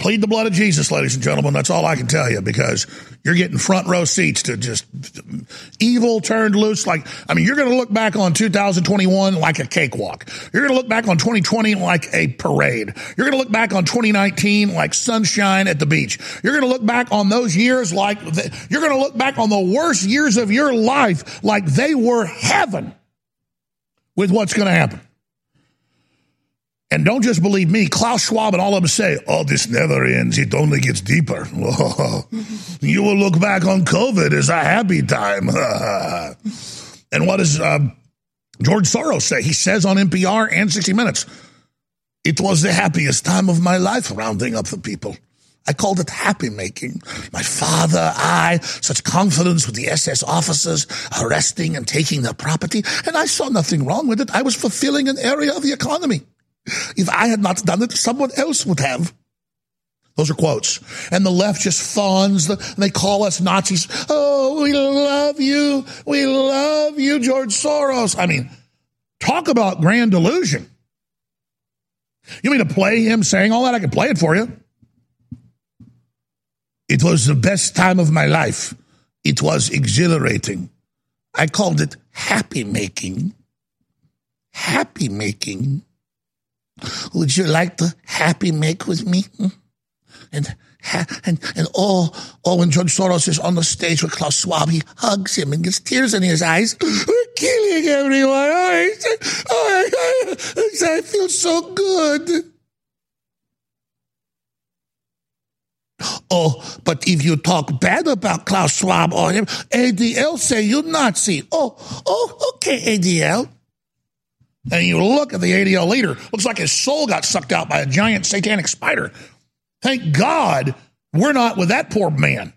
plead the blood of Jesus, ladies and gentlemen. That's all I can tell you because you're getting front row seats to just evil turned loose. Like, I mean, you're going to look back on 2021 like a cakewalk. You're going to look back on 2020 like a parade. You're going to look back on 2019 like sunshine at the beach. You're going to look back on those years like the, you're going to look back on the worst years of your life like they were heaven with what's going to happen. And don't just believe me. Klaus Schwab and all of them say, oh, this never ends. It only gets deeper. <laughs> you will look back on COVID as a happy time. <laughs> and what does uh, George Soros say? He says on NPR and 60 Minutes, it was the happiest time of my life rounding up the people. I called it happy making. My father, I, such confidence with the SS officers arresting and taking their property, and I saw nothing wrong with it. I was fulfilling an area of the economy. If I had not done it, someone else would have. Those are quotes. And the left just fawns. The, they call us Nazis. Oh, we love you. We love you, George Soros. I mean, talk about grand delusion. You mean to play him saying all that? I can play it for you. It was the best time of my life. It was exhilarating. I called it happy making. Happy making. Would you like to happy make with me? Hmm? And and and oh oh when George Soros is on the stage with Klaus Schwab, he hugs him and gets tears in his eyes. We're killing everyone. Oh, oh, I, I feel so good. Oh, but if you talk bad about Klaus Schwab or him, ADL say you're Nazi. Oh, oh, okay, ADL. And you look at the ADL leader, looks like his soul got sucked out by a giant satanic spider. Thank God we're not with that poor man.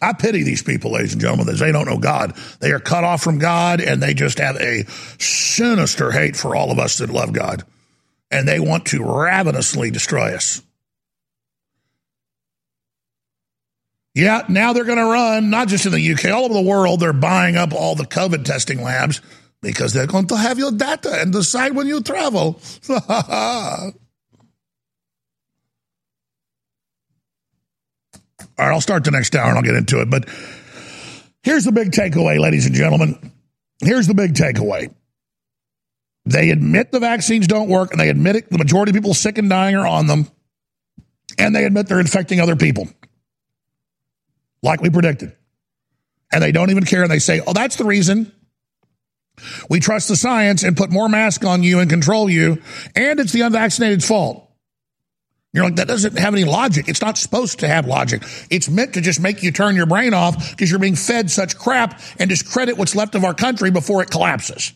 I pity these people, ladies and gentlemen, that they don't know God. They are cut off from God and they just have a sinister hate for all of us that love God. And they want to ravenously destroy us. Yeah, now they're going to run, not just in the UK, all over the world, they're buying up all the COVID testing labs because they're going to have your data and decide when you travel. <laughs> All right, I'll start the next hour and I'll get into it. But here's the big takeaway, ladies and gentlemen. Here's the big takeaway. They admit the vaccines don't work and they admit it, the majority of people sick and dying are on them. And they admit they're infecting other people, like we predicted. And they don't even care. And they say, oh, that's the reason we trust the science and put more mask on you and control you, and it's the unvaccinated's fault. You're like, that doesn't have any logic. It's not supposed to have logic. It's meant to just make you turn your brain off because you're being fed such crap and discredit what's left of our country before it collapses.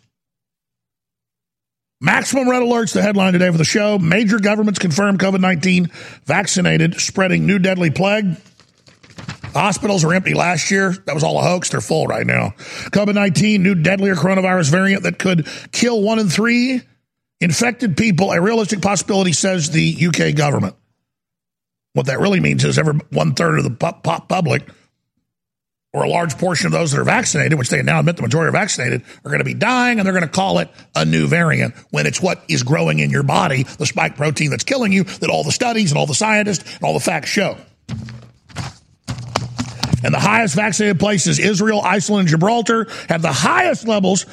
Maximum red alerts, the headline today for the show. Major governments confirm COVID 19 vaccinated, spreading new deadly plague. Hospitals were empty last year. That was all a hoax. They're full right now. COVID 19, new deadlier coronavirus variant that could kill one in three infected people. A realistic possibility, says the UK government. What that really means is every one third of the public or a large portion of those that are vaccinated, which they now admit the majority are vaccinated, are going to be dying and they're going to call it a new variant when it's what is growing in your body, the spike protein that's killing you, that all the studies and all the scientists and all the facts show. And the highest vaccinated places, Israel, Iceland, and Gibraltar, have the highest levels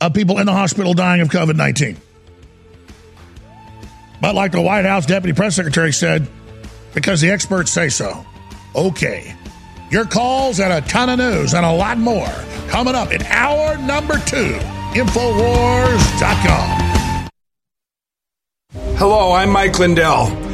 of people in the hospital dying of COVID 19. But like the White House Deputy Press Secretary said, because the experts say so. Okay. Your calls and a ton of news and a lot more coming up in hour number two. Infowars.com. Hello, I'm Mike Lindell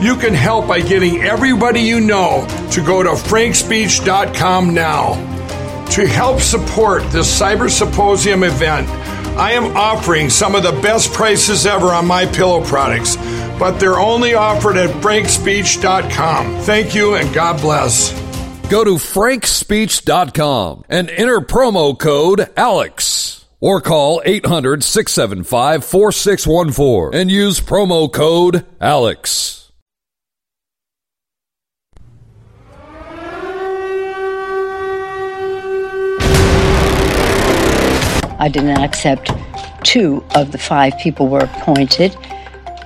You can help by getting everybody you know to go to frankspeech.com now. To help support this Cyber Symposium event, I am offering some of the best prices ever on MyPillow products, but they're only offered at frankspeech.com. Thank you and God bless. Go to frankspeech.com and enter promo code ALEX or call 800 675 4614 and use promo code ALEX. I did not accept two of the five people were appointed.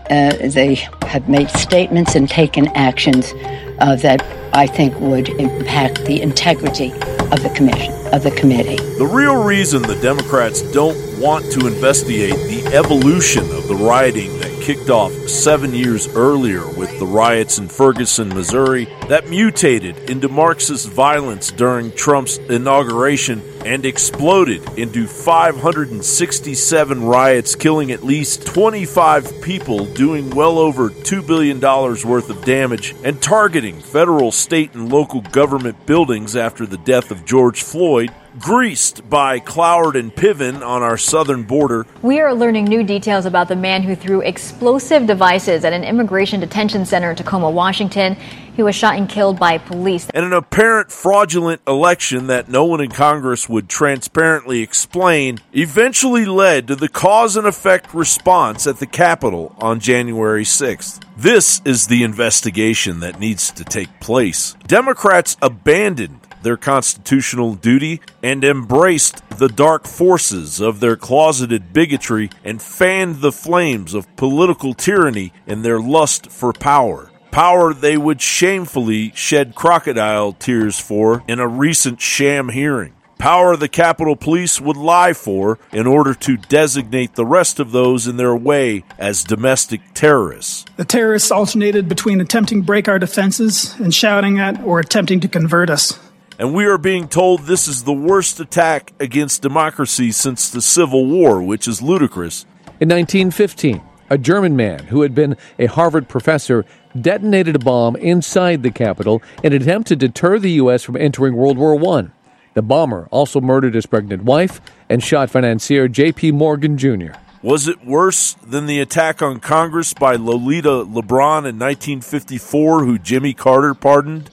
Uh, they have made statements and taken actions uh, that I think would impact the integrity of the commission of the committee. The real reason the Democrats don't want to investigate the evolution of the rioting that kicked off seven years earlier with the riots in Ferguson, Missouri, that mutated into Marxist violence during Trump's inauguration and exploded into 567 riots, killing at least 25 people, doing well over $2 billion worth of damage, and targeting federal, state, and local government buildings after the death of George Floyd greased by Cloward and Piven on our southern border. We are learning new details about the man who threw explosive devices at an immigration detention center in Tacoma, Washington. He was shot and killed by police. And an apparent fraudulent election that no one in Congress would transparently explain eventually led to the cause and effect response at the Capitol on January 6th. This is the investigation that needs to take place. Democrats abandoned their constitutional duty and embraced the dark forces of their closeted bigotry and fanned the flames of political tyranny in their lust for power. Power they would shamefully shed crocodile tears for in a recent sham hearing. Power the Capitol Police would lie for in order to designate the rest of those in their way as domestic terrorists. The terrorists alternated between attempting to break our defenses and shouting at or attempting to convert us and we are being told this is the worst attack against democracy since the Civil War, which is ludicrous. In 1915, a German man who had been a Harvard professor detonated a bomb inside the Capitol in an attempt to deter the U.S. from entering World War I. The bomber also murdered his pregnant wife and shot financier J.P. Morgan Jr. Was it worse than the attack on Congress by Lolita LeBron in 1954, who Jimmy Carter pardoned?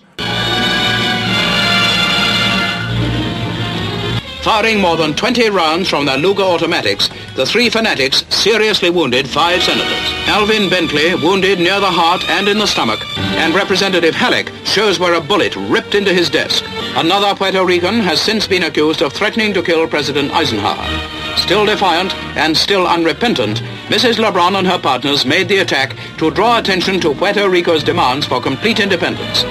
Firing more than 20 rounds from their Luger automatics, the three fanatics seriously wounded five senators. Alvin Bentley wounded near the heart and in the stomach, and Representative Halleck shows where a bullet ripped into his desk. Another Puerto Rican has since been accused of threatening to kill President Eisenhower. Still defiant and still unrepentant, Mrs. LeBron and her partners made the attack to draw attention to Puerto Rico's demands for complete independence.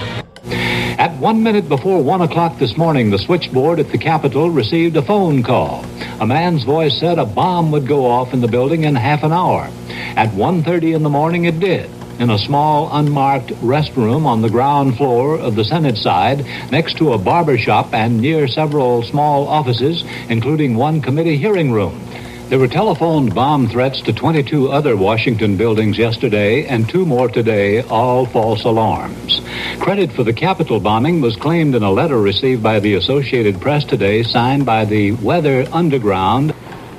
At one minute before one o'clock this morning, the switchboard at the Capitol received a phone call. A man's voice said a bomb would go off in the building in half an hour. At 1.30 in the morning, it did. In a small, unmarked restroom on the ground floor of the Senate side, next to a barber shop and near several small offices, including one committee hearing room. There were telephoned bomb threats to 22 other Washington buildings yesterday and two more today, all false alarms. Credit for the Capitol bombing was claimed in a letter received by the Associated Press today, signed by the Weather Underground.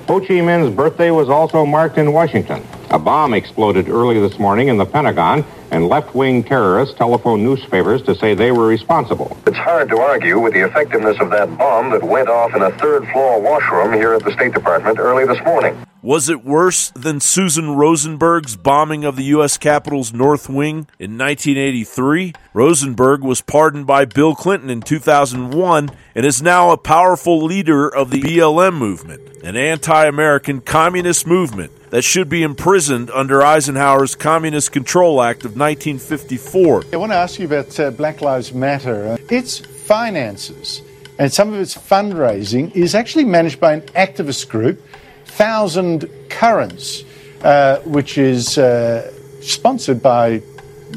Ho Chi Minh's birthday was also marked in Washington. A bomb exploded early this morning in the Pentagon, and left-wing terrorists telephoned newspapers to say they were responsible. It's hard to argue with the effectiveness of that bomb that went off in a third-floor washroom here at the State Department early this morning. Was it worse than Susan Rosenberg's bombing of the U.S. Capitol's North Wing in 1983? Rosenberg was pardoned by Bill Clinton in 2001 and is now a powerful leader of the BLM movement, an anti American communist movement that should be imprisoned under Eisenhower's Communist Control Act of 1954. I want to ask you about uh, Black Lives Matter. Its finances and some of its fundraising is actually managed by an activist group Thousand Currents, uh, which is uh, sponsored by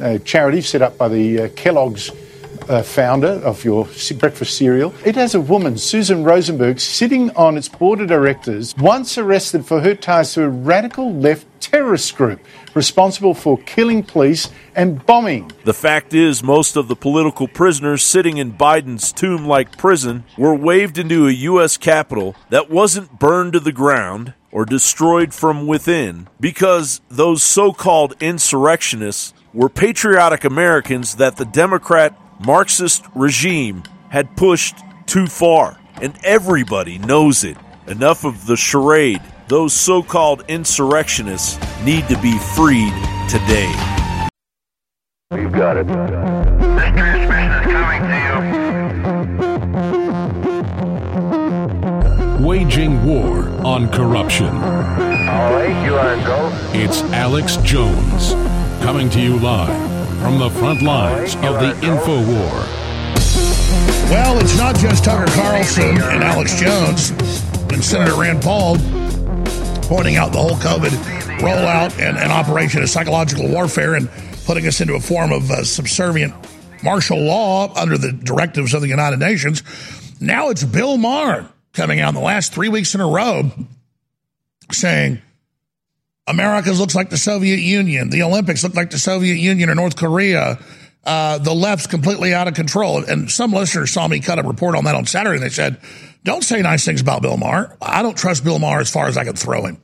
a charity set up by the uh, Kellogg's uh, founder of your breakfast cereal. It has a woman, Susan Rosenberg, sitting on its board of directors, once arrested for her ties to a radical left terrorist group responsible for killing police and bombing. The fact is, most of the political prisoners sitting in Biden's tomb like prison were waved into a U.S. Capitol that wasn't burned to the ground or destroyed from within because those so called insurrectionists were patriotic Americans that the Democrat Marxist regime had pushed too far. And everybody knows it. Enough of the charade. Those so called insurrectionists need to be freed today. You got it. This transmission is coming to you. Waging war on corruption. All right, you are go. It's Alex Jones coming to you live from the front lines of the info war. Well, it's not just Tucker Carlson and Alex Jones and Senator Rand Paul pointing out the whole COVID rollout and, and operation of psychological warfare and putting us into a form of uh, subservient martial law under the directives of the United Nations. Now it's Bill Maher coming out in the last three weeks in a row saying America looks like the Soviet Union, the Olympics look like the Soviet Union or North Korea. Uh, the left's completely out of control. And some listeners saw me cut a report on that on Saturday, and they said, Don't say nice things about Bill Maher. I don't trust Bill Maher as far as I can throw him.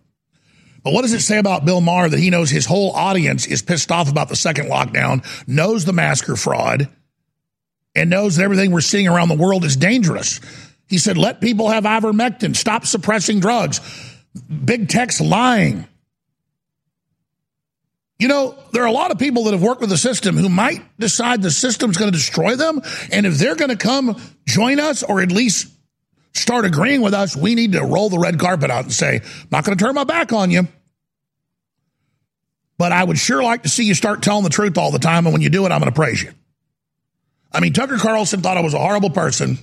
But what does it say about Bill Maher that he knows his whole audience is pissed off about the second lockdown, knows the masker fraud, and knows that everything we're seeing around the world is dangerous? He said, Let people have ivermectin, stop suppressing drugs. Big tech's lying. You know, there are a lot of people that have worked with the system who might decide the system's going to destroy them. And if they're going to come join us or at least start agreeing with us, we need to roll the red carpet out and say, I'm not going to turn my back on you. But I would sure like to see you start telling the truth all the time. And when you do it, I'm going to praise you. I mean, Tucker Carlson thought I was a horrible person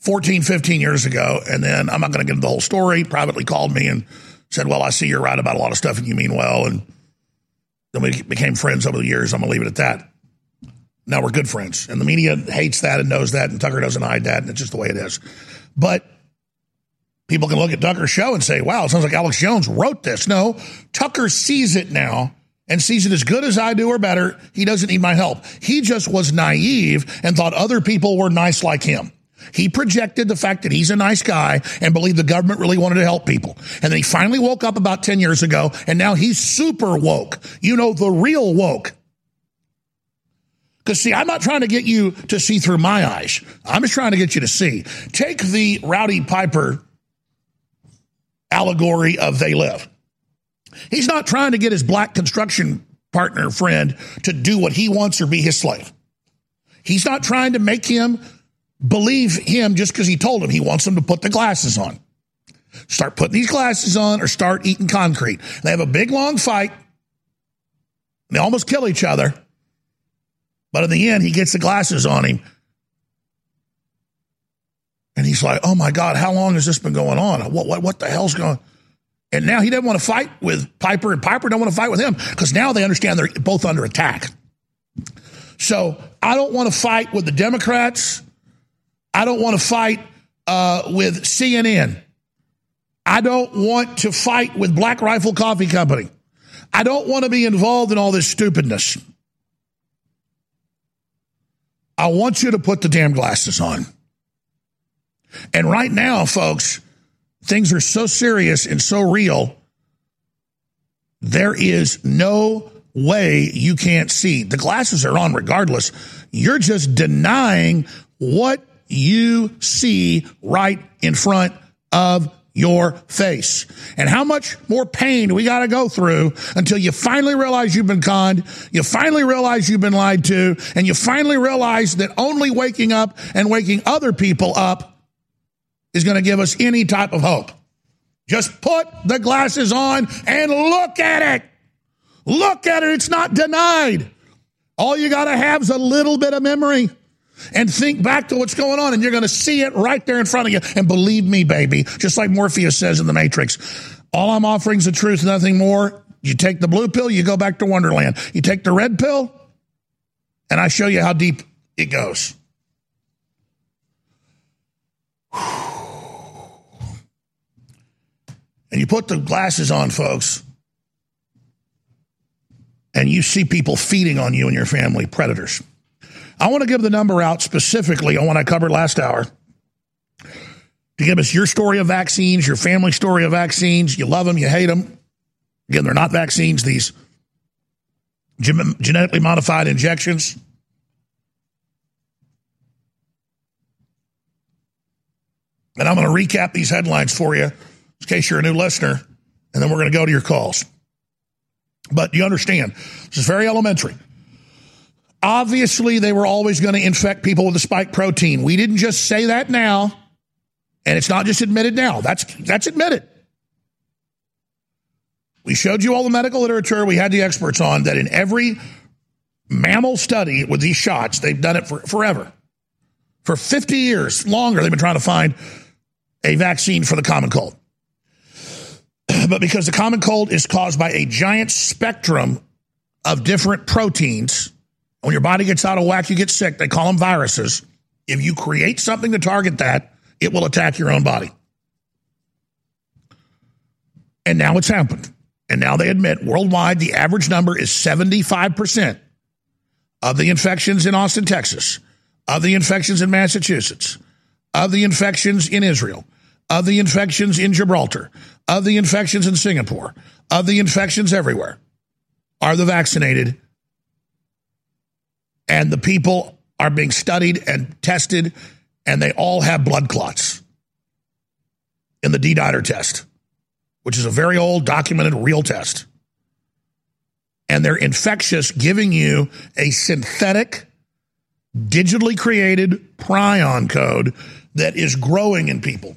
14, 15 years ago. And then I'm not going to give the whole story, privately called me and said, Well, I see you're right about a lot of stuff and you mean well. And then we became friends over the years. I'm going to leave it at that. Now we're good friends. And the media hates that and knows that. And Tucker doesn't hide that. And it's just the way it is. But people can look at Tucker's show and say, Wow, it sounds like Alex Jones wrote this. No, Tucker sees it now and sees it as good as I do or better. He doesn't need my help. He just was naive and thought other people were nice like him. He projected the fact that he's a nice guy and believed the government really wanted to help people. And then he finally woke up about 10 years ago and now he's super woke. You know, the real woke. Because, see, I'm not trying to get you to see through my eyes. I'm just trying to get you to see. Take the Roddy Piper allegory of They Live. He's not trying to get his black construction partner friend to do what he wants or be his slave. He's not trying to make him believe him just because he told him he wants him to put the glasses on. Start putting these glasses on or start eating concrete. They have a big long fight. They almost kill each other. But in the end, he gets the glasses on him. And he's like, oh my God, how long has this been going on? What, what, what the hell's going on? And now he doesn't want to fight with Piper, and Piper don't want to fight with him because now they understand they're both under attack. So I don't want to fight with the Democrats. I don't want to fight uh, with CNN. I don't want to fight with Black Rifle Coffee Company. I don't want to be involved in all this stupidness. I want you to put the damn glasses on. And right now, folks, things are so serious and so real. There is no way you can't see. The glasses are on regardless. You're just denying what you see right in front of your face. And how much more pain do we got to go through until you finally realize you've been conned, you finally realize you've been lied to, and you finally realize that only waking up and waking other people up is going to give us any type of hope. Just put the glasses on and look at it. Look at it. It's not denied. All you got to have is a little bit of memory and think back to what's going on, and you're going to see it right there in front of you. And believe me, baby, just like Morpheus says in The Matrix, all I'm offering is the truth, nothing more. You take the blue pill, you go back to Wonderland. You take the red pill, And I show you how deep it goes. <sighs> And you put the glasses on, folks, and you see people feeding on you and your family, predators. I want to give the number out specifically on what I covered last hour to give us your story of vaccines, your family story of vaccines. You love them, you hate them. Again, they're not vaccines, these genetically modified injections. And I'm going to recap these headlines for you in case you're a new listener, and then we're going to go to your calls. But you understand, this is very elementary. Obviously, they were always going to infect people with the spike protein. We didn't just say that now, and it's not just admitted now. That's that's admitted. We showed you all the medical literature. We had the experts on that in every mammal study with these shots, they've done it for forever. For 50 years, longer, they've been trying to find a vaccine for the common cold. <clears throat> but because the common cold is caused by a giant spectrum of different proteins, when your body gets out of whack, you get sick. They call them viruses. If you create something to target that, it will attack your own body. And now it's happened. And now they admit worldwide the average number is 75% of the infections in Austin, Texas, of the infections in Massachusetts, of the infections in Israel, of the infections in Gibraltar, of the infections in Singapore, of the infections everywhere are the vaccinated. And the people are being studied and tested, and they all have blood clots in the D Dimer test, which is a very old, documented, real test. And they're infectious, giving you a synthetic, digitally created prion code that is growing in people.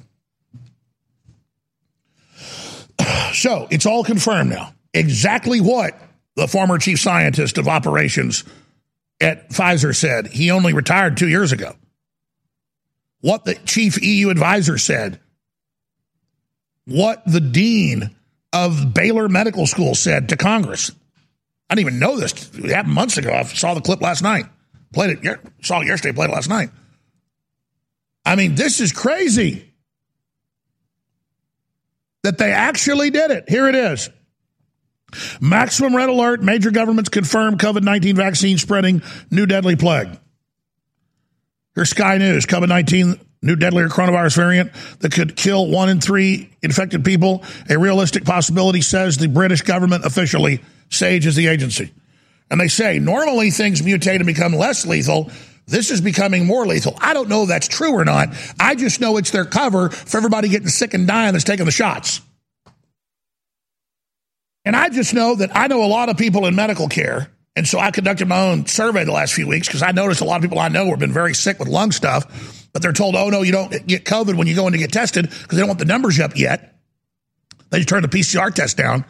<clears throat> So it's all confirmed now. Exactly what the former chief scientist of operations at Pfizer said. He only retired two years ago. What the chief EU advisor said. What the dean of Baylor Medical School said to Congress. I didn't even know this. It happened months ago. I saw the clip last night. Played it, saw it yesterday, played it last night. I mean, this is crazy that they actually did it. Here it is. Maximum red alert. Major governments confirm COVID 19 vaccine spreading new deadly plague. Here's Sky News COVID 19 new deadlier coronavirus variant that could kill one in three infected people. A realistic possibility, says the British government officially. SAGE is the agency. And they say normally things mutate and become less lethal. This is becoming more lethal. I don't know if that's true or not. I just know it's their cover for everybody getting sick and dying that's taking the shots. And I just know that I know a lot of people in medical care. And so I conducted my own survey the last few weeks because I noticed a lot of people I know have been very sick with lung stuff, but they're told, oh, no, you don't get COVID when you go in to get tested because they don't want the numbers up yet. They just turn the PCR test down.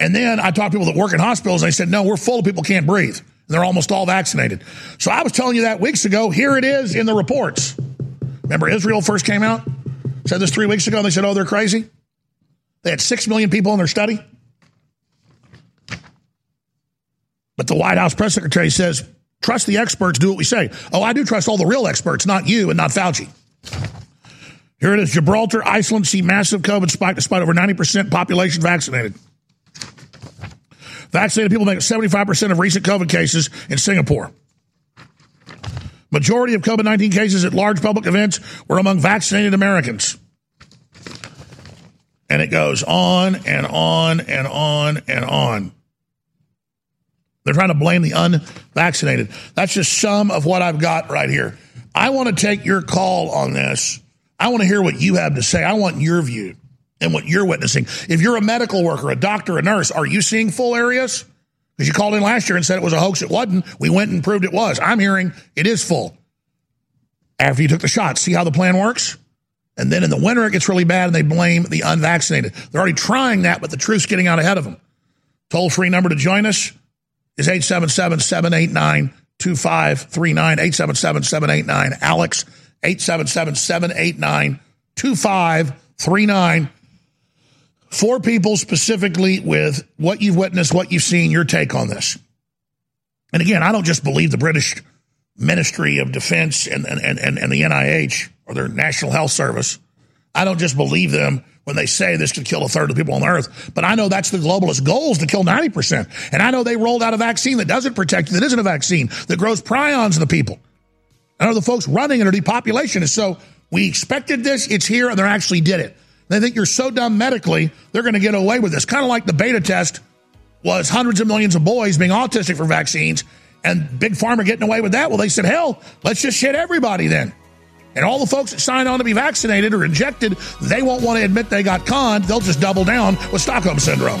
And then I talked to people that work in hospitals. And they said, no, we're full of people can't breathe. And they're almost all vaccinated. So I was telling you that weeks ago. Here it is in the reports. Remember, Israel first came out, said this three weeks ago, and they said, oh, they're crazy. They had six million people in their study. But the White House press secretary says, trust the experts, do what we say. Oh, I do trust all the real experts, not you and not Fauci. Here it is Gibraltar, Iceland see massive COVID spike despite over 90% population vaccinated. Vaccinated people make up 75% of recent COVID cases in Singapore. Majority of COVID 19 cases at large public events were among vaccinated Americans. And it goes on and on and on and on. They're trying to blame the unvaccinated. That's just some of what I've got right here. I want to take your call on this. I want to hear what you have to say. I want your view and what you're witnessing. If you're a medical worker, a doctor, a nurse, are you seeing full areas? Because you called in last year and said it was a hoax. It wasn't. We went and proved it was. I'm hearing it is full. After you took the shot, see how the plan works? And then in the winter, it gets really bad and they blame the unvaccinated. They're already trying that, but the truth's getting out ahead of them. Toll free number to join us is 877 789 2539. 877 789 Alex. 877 789 2539. Four people specifically with what you've witnessed, what you've seen, your take on this. And again, I don't just believe the British Ministry of Defense and, and, and, and the NIH or their National Health Service. I don't just believe them when they say this could kill a third of the people on earth, but I know that's the globalist goal is to kill 90%. And I know they rolled out a vaccine that doesn't protect you, that isn't a vaccine, that grows prions in the people. I know the folks running it are depopulationists. So we expected this, it's here, and they actually did it. They think you're so dumb medically, they're going to get away with this. Kind of like the beta test was hundreds of millions of boys being autistic for vaccines, and Big Pharma getting away with that. Well, they said, hell, let's just shit everybody then. And all the folks that signed on to be vaccinated or injected, they won't want to admit they got conned. They'll just double down with Stockholm Syndrome.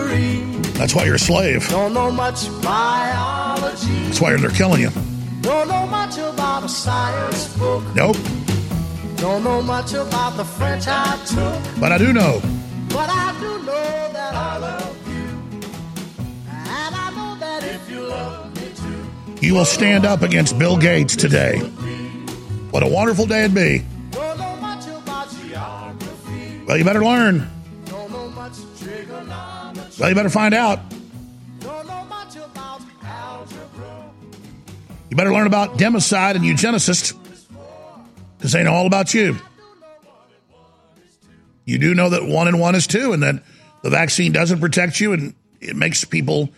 That's why you're a slave. Don't know much biology. That's why they're killing you. Don't know much about a science book. Nope. Don't know much about the French I took. But I do know. But I do know that I love you. And I know that if you love me too. You will stand up against Bill Gates today. What a wonderful day it'd be. Don't know much about geography. Well, you better learn. Well, you better find out. You better learn about democide and eugenicists because they know all about you. You do know that one and one is two, and that the vaccine doesn't protect you, and it makes people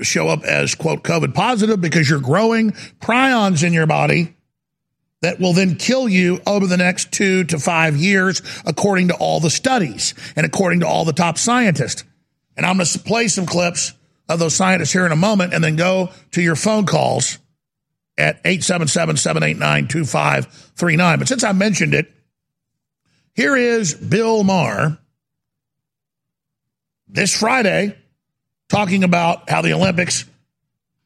show up as, quote, COVID positive because you're growing prions in your body that will then kill you over the next two to five years, according to all the studies and according to all the top scientists. And I'm going to play some clips of those scientists here in a moment and then go to your phone calls at 877-789-2539. But since I mentioned it, here is Bill Maher this Friday talking about how the Olympics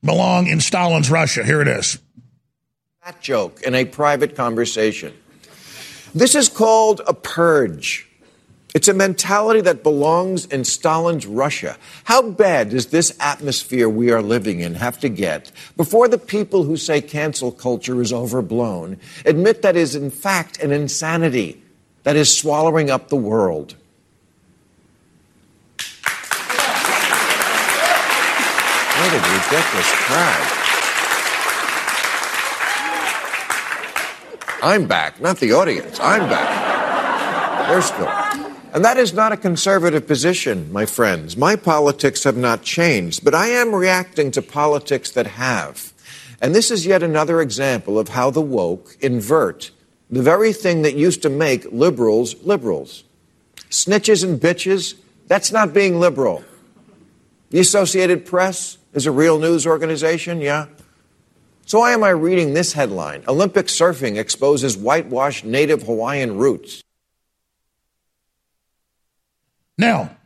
belong in Stalin's Russia. Here it is. That joke in a private conversation. This is called a purge. It's a mentality that belongs in Stalin's Russia. How bad does this atmosphere we are living in have to get before the people who say cancel culture is overblown admit that is in fact an insanity that is swallowing up the world? What a ridiculous crowd. I'm back, not the audience. I'm back. They're still. And that is not a conservative position, my friends. My politics have not changed, but I am reacting to politics that have. And this is yet another example of how the woke invert the very thing that used to make liberals liberals. Snitches and bitches, that's not being liberal. The Associated Press is a real news organization, yeah? So why am I reading this headline? Olympic surfing exposes whitewashed native Hawaiian roots. Now,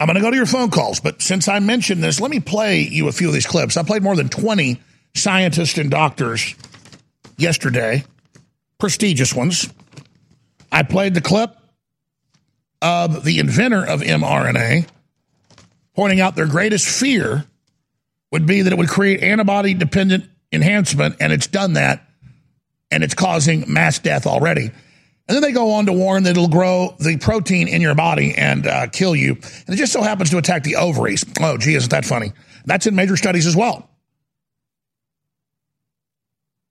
I'm going to go to your phone calls, but since I mentioned this, let me play you a few of these clips. I played more than 20 scientists and doctors yesterday, prestigious ones. I played the clip of the inventor of mRNA pointing out their greatest fear would be that it would create antibody dependent enhancement, and it's done that, and it's causing mass death already. And then they go on to warn that it'll grow the protein in your body and uh, kill you. And it just so happens to attack the ovaries. Oh, gee, isn't that funny? That's in major studies as well.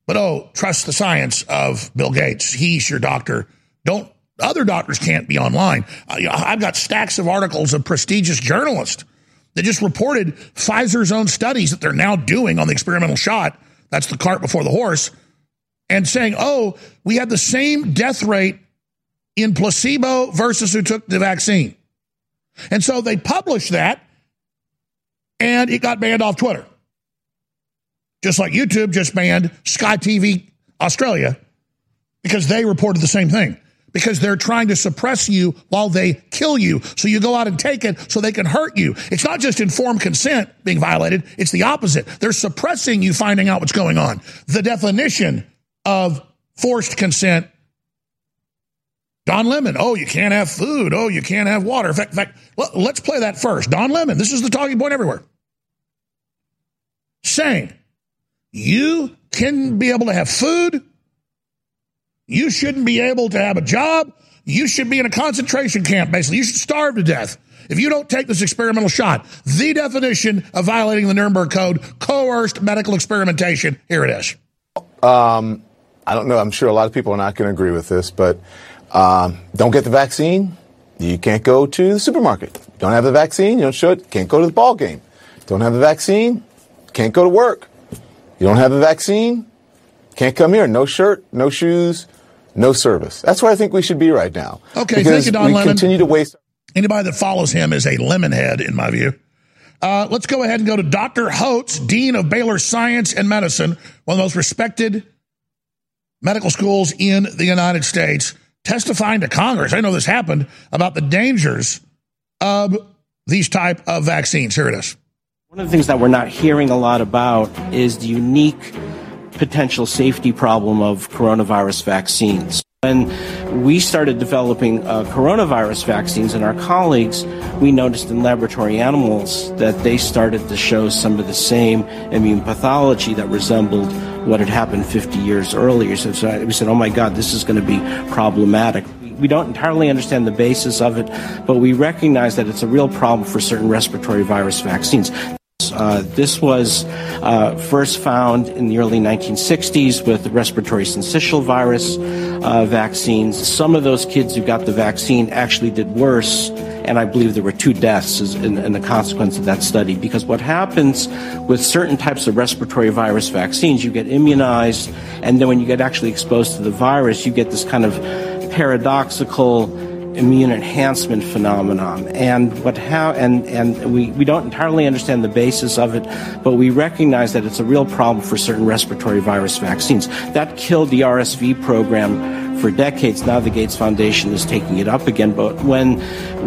But oh, trust the science of Bill Gates. He's your doctor. Don't other doctors can't be online. I've got stacks of articles of prestigious journalists that just reported Pfizer's own studies that they're now doing on the experimental shot. That's the cart before the horse. And saying, oh, we had the same death rate in placebo versus who took the vaccine. And so they published that and it got banned off Twitter. Just like YouTube just banned Sky TV Australia because they reported the same thing. Because they're trying to suppress you while they kill you. So you go out and take it so they can hurt you. It's not just informed consent being violated, it's the opposite. They're suppressing you finding out what's going on. The definition of forced consent Don Lemon, oh, you can't have food. Oh, you can't have water. In fact, in fact, let's play that first. Don Lemon, this is the talking point everywhere. Saying you can be able to have food. You shouldn't be able to have a job. You should be in a concentration camp, basically. You should starve to death if you don't take this experimental shot. The definition of violating the Nuremberg Code, coerced medical experimentation. Here it is. Um, I don't know. I'm sure a lot of people are not going to agree with this, but um, don't get the vaccine. You can't go to the supermarket. Don't have the vaccine. You don't show it. Can't go to the ball game. Don't have the vaccine. Can't go to work. You don't have the vaccine? Can't come here. No shirt, no shoes, no service. That's where I think we should be right now. Okay, thank you, Don we Lemon. continue to waste. Anybody that follows him is a lemonhead, in my view. Uh, let's go ahead and go to Dr. Hotez, Dean of Baylor Science and Medicine, one of the most respected medical schools in the United States, testifying to Congress. I know this happened about the dangers of these type of vaccines. Here it is. One of the things that we're not hearing a lot about is the unique potential safety problem of coronavirus vaccines. When we started developing uh, coronavirus vaccines and our colleagues, we noticed in laboratory animals that they started to show some of the same immune pathology that resembled what had happened 50 years earlier. So, we said, oh my God, this is going to be problematic we don't entirely understand the basis of it, but we recognize that it's a real problem for certain respiratory virus vaccines. Uh, this was uh, first found in the early 1960s with respiratory syncytial virus uh, vaccines. Some of those kids who got the vaccine actually did worse, and I believe there were two deaths in, in the consequence of that study. Because what happens with certain types of respiratory virus vaccines, you get immunized, and then when you get actually exposed to the virus, you get this kind of paradoxical immune enhancement phenomenon. And what how and and we, we don't entirely understand the basis of it but we recognize that it's a real problem for certain respiratory virus vaccines. That killed the RSV program for decades now the Gates Foundation is taking it up again but when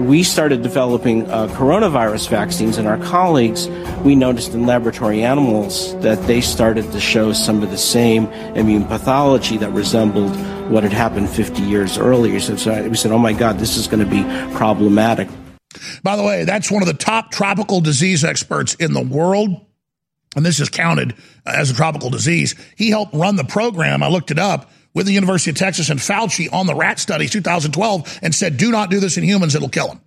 we started developing uh, coronavirus vaccines and our colleagues we noticed in laboratory animals that they started to show some of the same immune pathology that resembled what had happened 50 years earlier. So, so we said, oh my God, this is going to be problematic. By the way, that's one of the top tropical disease experts in the world. And this is counted as a tropical disease. He helped run the program. I looked it up with the University of Texas and Fauci on the rat studies 2012 and said, do not do this in humans. It'll kill them.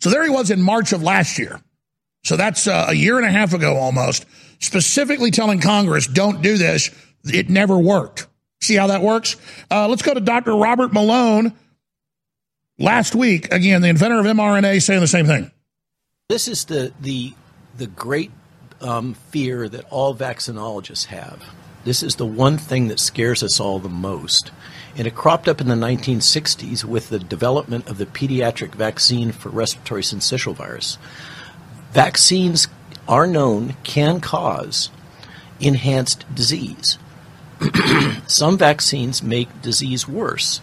So there he was in March of last year. So that's uh, a year and a half ago almost, specifically telling Congress, don't do this. It never worked. See how that works? Uh, let's go to Dr. Robert Malone, last week, again, the inventor of mRNA saying the same thing. This is the the the great um, fear that all vaccinologists have. This is the one thing that scares us all the most. And it cropped up in the 1960s with the development of the pediatric vaccine for respiratory syncytial virus. Vaccines are known can cause enhanced disease. <clears throat> Some vaccines make disease worse.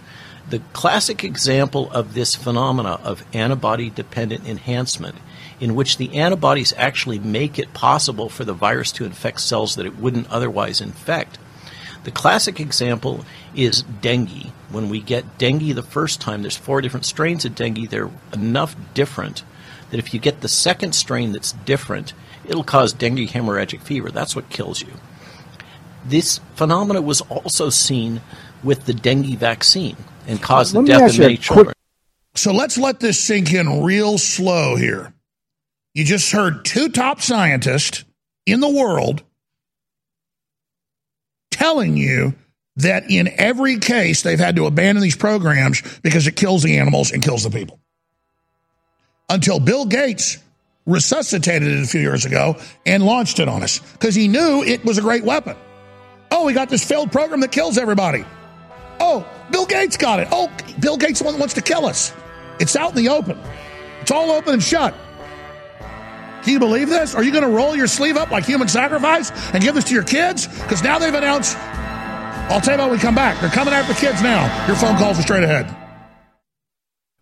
The classic example of this phenomena of antibody dependent enhancement, in which the antibodies actually make it possible for the virus to infect cells that it wouldn't otherwise infect. The classic example is dengue. When we get dengue the first time, there's four different strains of dengue. They're enough different that if you get the second strain that's different, it'll cause dengue hemorrhagic fever. That's what kills you. This phenomena was also seen with the dengue vaccine and caused the Let death of many quick- children. So let's let this sink in real slow here. You just heard two top scientists in the world telling you that in every case they've had to abandon these programs because it kills the animals and kills the people. Until Bill Gates resuscitated it a few years ago and launched it on us because he knew it was a great weapon. Oh, we got this failed program that kills everybody. Oh, Bill Gates got it. Oh, Bill Gates wants to kill us. It's out in the open. It's all open and shut. Can you believe this? Are you going to roll your sleeve up like human sacrifice and give this to your kids? Because now they've announced. I'll tell you about when we come back. They're coming after kids now. Your phone calls are straight ahead.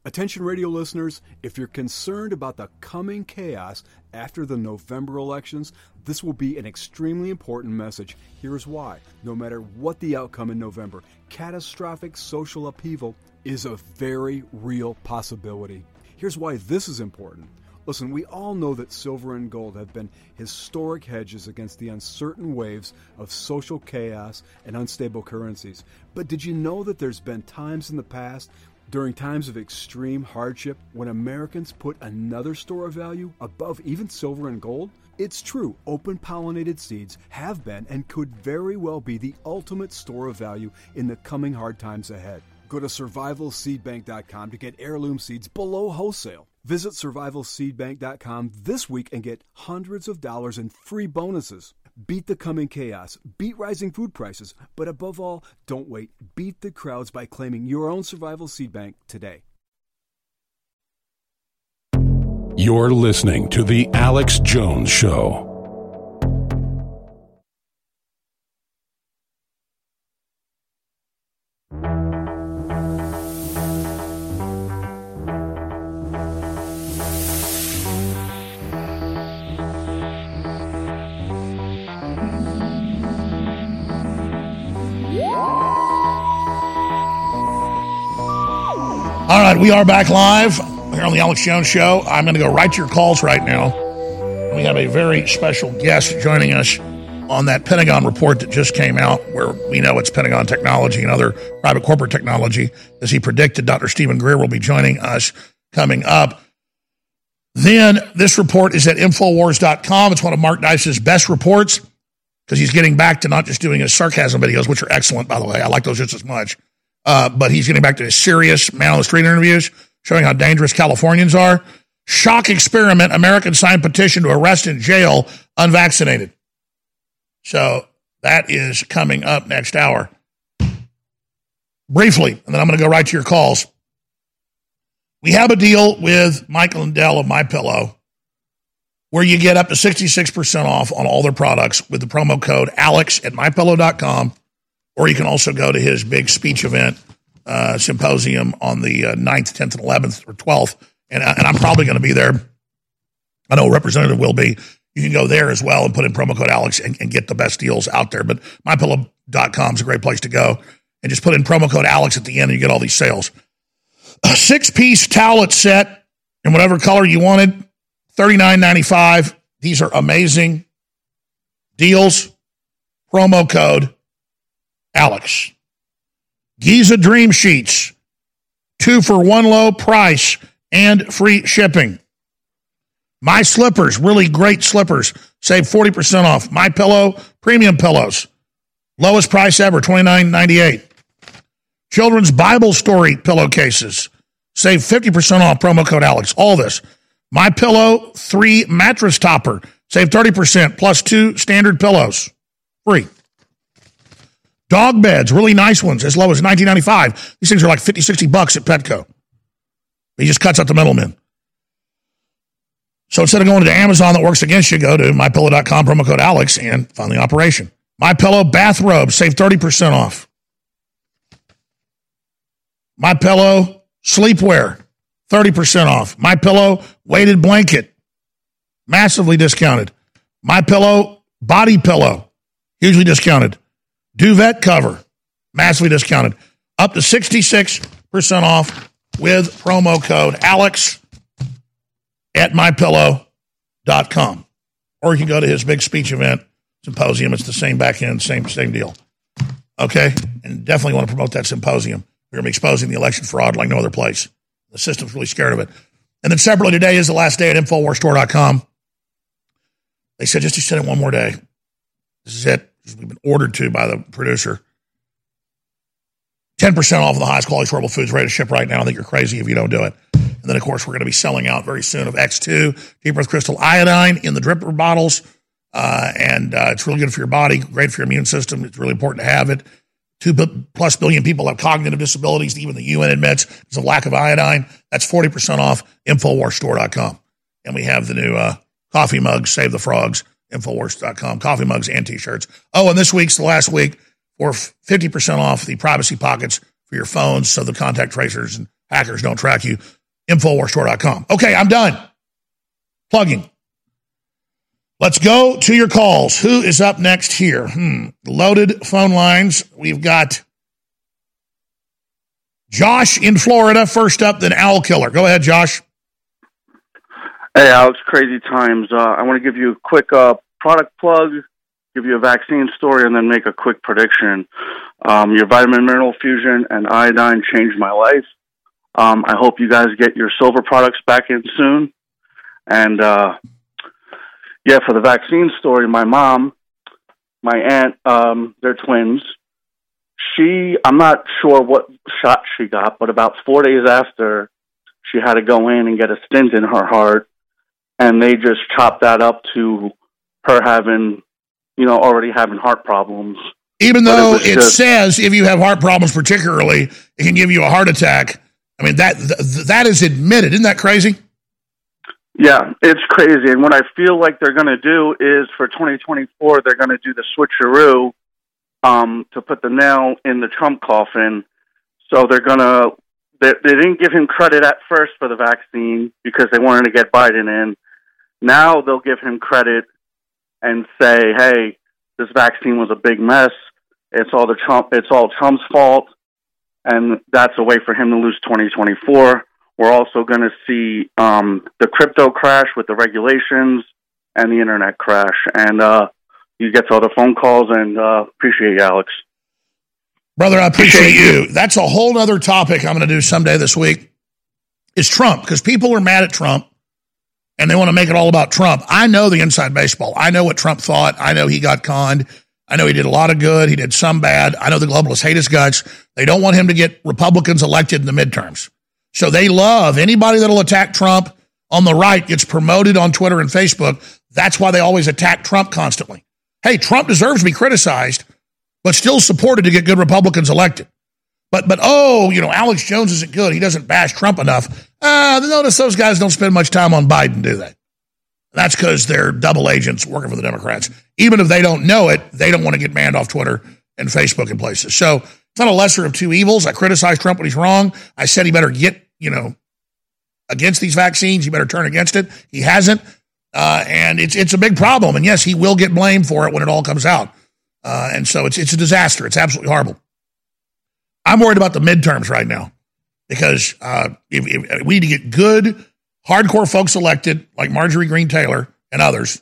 Attention radio listeners, if you're concerned about the coming chaos after the November elections, this will be an extremely important message. Here's why. No matter what the outcome in November, catastrophic social upheaval is a very real possibility. Here's why this is important. Listen, we all know that silver and gold have been historic hedges against the uncertain waves of social chaos and unstable currencies. But did you know that there's been times in the past during times of extreme hardship, when Americans put another store of value above even silver and gold, it's true, open pollinated seeds have been and could very well be the ultimate store of value in the coming hard times ahead. Go to survivalseedbank.com to get heirloom seeds below wholesale. Visit survivalseedbank.com this week and get hundreds of dollars in free bonuses. Beat the coming chaos, beat rising food prices, but above all, don't wait. Beat the crowds by claiming your own survival seed bank today. You're listening to The Alex Jones Show. All right, we are back live here on the Alex Jones Show. I'm going to go right to your calls right now. We have a very special guest joining us on that Pentagon report that just came out, where we know it's Pentagon technology and other private corporate technology. As he predicted, Dr. Steven Greer will be joining us coming up. Then this report is at Infowars.com. It's one of Mark Dice's best reports because he's getting back to not just doing his sarcasm videos, which are excellent, by the way. I like those just as much. Uh, but he's getting back to his serious man on the street interviews, showing how dangerous Californians are. Shock experiment American signed petition to arrest and jail unvaccinated. So that is coming up next hour. Briefly, and then I'm going to go right to your calls. We have a deal with Mike Lindell of My Pillow where you get up to 66% off on all their products with the promo code Alex at mypillow.com. Or you can also go to his big speech event uh, symposium on the uh, 9th, 10th, and 11th or 12th. And, and I'm probably going to be there. I know representative will be. You can go there as well and put in promo code Alex and, and get the best deals out there. But mypillow.com is a great place to go. And just put in promo code Alex at the end and you get all these sales. A six piece towelette set in whatever color you wanted, $39.95. These are amazing deals. Promo code Alex. Giza Dream Sheets, two for one low price and free shipping. My slippers, really great slippers, save 40% off. My pillow, premium pillows, lowest price ever, $29.98. Children's Bible story pillowcases, Save 50% off promo code Alex. All this. My Pillow 3 mattress topper. Save 30% plus two standard pillows. Free. Dog beds, really nice ones, as low as 19.95. These things are like 50, 60 bucks at Petco. He just cuts out the middleman. So instead of going to Amazon that works against you, go to mypillow.com, promo code Alex, and find the operation. My Pillow bathrobe, save 30% off. My Pillow sleepwear, 30% off. My Pillow weighted blanket, massively discounted. My Pillow body pillow, hugely discounted. Duvet cover, massively discounted. Up to 66% off with promo code Alex at mypillow.com. Or you can go to his big speech event, symposium. It's the same back end, same, same deal. Okay? And definitely want to promote that symposium. We're going to be exposing the election fraud like no other place. The system's really scared of it. And then separately today is the last day at InfoWarsStore.com. They said just extend it one more day. This is it. We've been ordered to by the producer. 10% off of the highest quality storable foods ready to ship right now. I think you're crazy if you don't do it. And then, of course, we're going to be selling out very soon of X2, Deep Earth Crystal Iodine in the dripper bottles. Uh, and uh, it's really good for your body, great for your immune system. It's really important to have it. Two plus billion people have cognitive disabilities, even the UN admits, because of lack of iodine. That's 40% off, InfoWarsStore.com. And we have the new uh, coffee mugs, Save the Frogs, Infowars.com, coffee mugs and t shirts. Oh, and this week's the last week for 50% off the privacy pockets for your phones so the contact tracers and hackers don't track you. Infowarsstore.com. Okay, I'm done. Plugging. Let's go to your calls. Who is up next here? Hmm. Loaded phone lines. We've got Josh in Florida first up, then Owl Killer. Go ahead, Josh. Hey, Alex, crazy times. Uh, I want to give you a quick uh, product plug, give you a vaccine story, and then make a quick prediction. Um, your vitamin mineral fusion and iodine changed my life. Um, I hope you guys get your silver products back in soon. And uh, yeah, for the vaccine story, my mom, my aunt, um, they're twins. She, I'm not sure what shot she got, but about four days after, she had to go in and get a stent in her heart, and they just chopped that up to her having, you know, already having heart problems. Even though was it just- says if you have heart problems, particularly, it can give you a heart attack. I mean that th- that is admitted. Isn't that crazy? Yeah, it's crazy. And what I feel like they're going to do is for 2024, they're going to do the switcheroo um, to put the nail in the Trump coffin. So they're going to, they, they didn't give him credit at first for the vaccine because they wanted to get Biden in. Now they'll give him credit and say, hey, this vaccine was a big mess. It's all the Trump, it's all Trump's fault. And that's a way for him to lose 2024. We're also going to see um, the crypto crash with the regulations and the internet crash. And uh, you get to all the phone calls and uh, appreciate you, Alex. Brother, I appreciate you. That's a whole other topic I'm going to do someday this week. Is Trump because people are mad at Trump and they want to make it all about Trump. I know the inside baseball. I know what Trump thought. I know he got conned. I know he did a lot of good. He did some bad. I know the globalists hate his guts. They don't want him to get Republicans elected in the midterms. So they love anybody that'll attack Trump on the right gets promoted on Twitter and Facebook. That's why they always attack Trump constantly. Hey, Trump deserves to be criticized, but still supported to get good Republicans elected. But but oh, you know, Alex Jones isn't good. He doesn't bash Trump enough. Uh, notice those guys don't spend much time on Biden, do they? That's because they're double agents working for the Democrats. Even if they don't know it, they don't want to get banned off Twitter and Facebook and places. So it's not a lesser of two evils. I criticize Trump when he's wrong. I said he better get, you know, against these vaccines. He better turn against it. He hasn't. Uh, and it's it's a big problem. And yes, he will get blamed for it when it all comes out. Uh, and so it's it's a disaster. It's absolutely horrible. I'm worried about the midterms right now because uh, if, if we need to get good, hardcore folks elected like Marjorie Greene Taylor and others,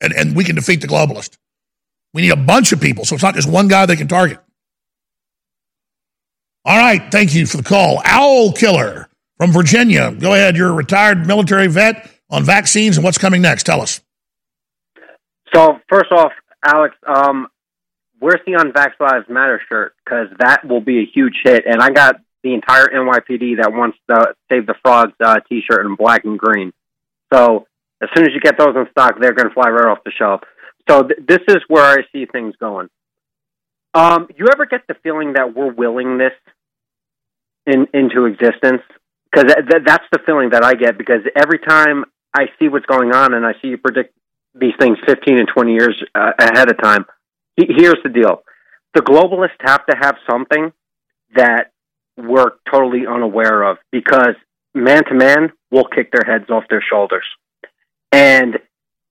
and, and we can defeat the globalist. We need a bunch of people, so it's not just one guy they can target. All right, thank you for the call. Owl Killer from Virginia. Go ahead. You're a retired military vet on vaccines and what's coming next. Tell us. So first off, Alex, um, where's the Unvax Lives Matter shirt? Because that will be a huge hit. And I got the entire NYPD that wants the Save the Frogs uh, T-shirt in black and green. So as soon as you get those in stock, they're going to fly right off the shelf. So th- this is where I see things going. Um, you ever get the feeling that we're willing this in, into existence? Because th- th- that's the feeling that I get. Because every time I see what's going on and I see you predict these things 15 and 20 years uh, ahead of time, here's the deal: the globalists have to have something that we're totally unaware of. Because man to man, we'll kick their heads off their shoulders, and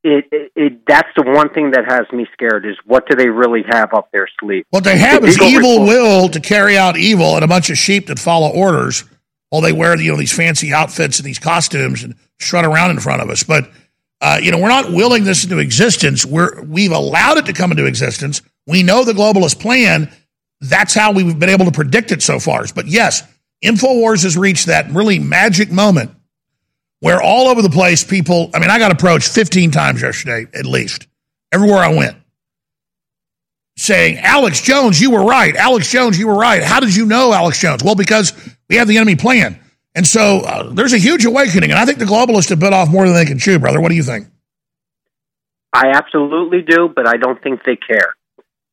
it, it, it that's the one thing that has me scared is what do they really have up their sleeve? What they have The is evil Report- will to carry out evil and a bunch of sheep that follow orders while they wear you know these fancy outfits and these costumes and strut around in front of us. But uh, you know we're not willing this into existence. We're we've allowed it to come into existence. We know the globalist plan. That's how we've been able to predict it so far. But yes, Infowars has reached that really magic moment where all over the place people. I mean, I got approached 15 times yesterday at least everywhere I went saying, Alex Jones, you were right. Alex Jones, you were right. How did you know Alex Jones? Well, because we have the enemy plan. And so uh, there's a huge awakening. And I think the globalists have bit off more than they can chew, brother. What do you think? I absolutely do, but I don't think they care.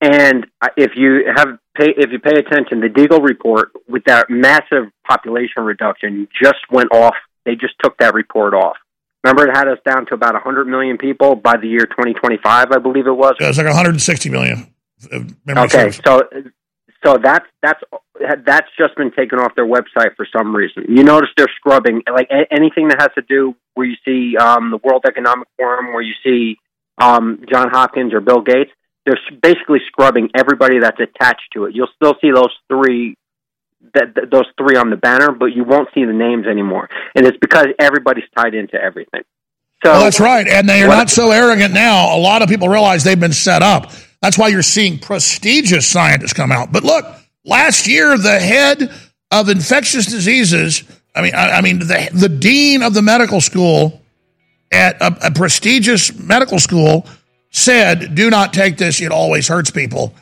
And if you have pay, if you pay attention, the Deagel report with that massive population reduction just went off. They just took that report off. Remember, it had us down to about 100 million people by the year 2025, I believe it was. It was like 160 million. Okay, serves. so so that's that's that's just been taken off their website for some reason. You notice they're scrubbing like a- anything that has to do where you see um, the World Economic Forum, where you see um, John Hopkins or Bill Gates. They're basically scrubbing everybody that's attached to it. You'll still see those three. That, those three on the banner, but you won't see the names anymore, and it's because everybody's tied into everything. So well, that's right. And they are not so arrogant now. A lot of people realize they've been set up. That's why you're seeing prestigious scientists come out. But look, last year, the head of infectious diseases, I mean, I, I mean, the, the dean of the medical school at a, a prestigious medical school said, do not take this. It always hurts people.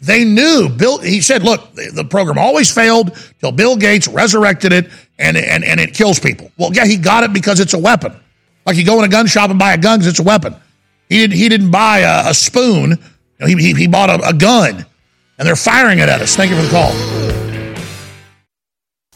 They knew Bill. He said, "Look, the, program always failed till Bill Gates resurrected it, and and and it kills people." Well, yeah, he got it because it's a weapon. Like you go in a gun shop and buy a gun because it's a weapon. He didn't. He didn't buy a, a spoon. You know, he, he he bought a, a gun, and they're firing it at us. Thank you for the call.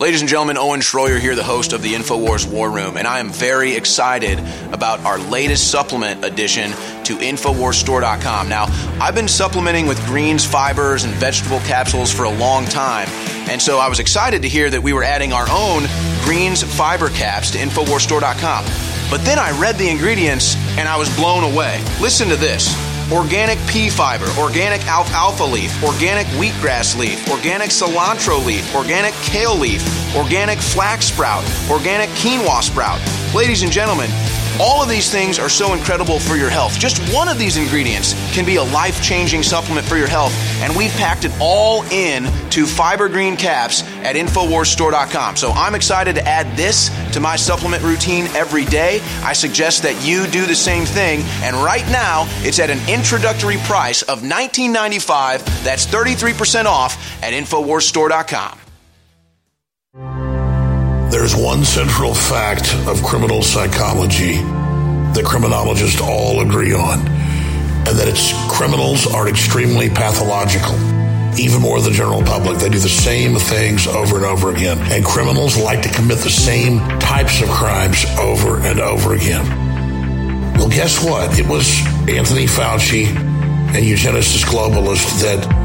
Ladies and gentlemen, Owen Schroyer here, the host of the InfoWars War Room, and I am very excited about our latest supplement addition to InfoWarsStore.com. Now, I've been supplementing with greens, fibers, and vegetable capsules for a long time, and so I was excited to hear that we were adding our own greens fiber caps to InfoWarsStore.com. But then I read the ingredients and I was blown away. Listen to this organic pea fiber, organic alfalfa leaf, organic wheatgrass leaf, organic cilantro leaf, organic kale leaf, organic flax sprout, organic quinoa sprout. Ladies and gentlemen, all of these things are so incredible for your health. Just one of these ingredients can be a life changing supplement for your health, and we've packed it all in to fiber green caps at InfoWarsStore.com. So I'm excited to add this to my supplement routine every day. I suggest that you do the same thing, and right now it's at an introductory price of $19.95. That's 33% off at InfoWarsStore.com. There's one central fact of criminal psychology that criminologists all agree on, and that it's criminals are extremely pathological. Even more than the general public. They do the same things over and over again. And criminals like to commit the same types of crimes over and over again. Well, guess what? It was Anthony Fauci and eugenicist globalists that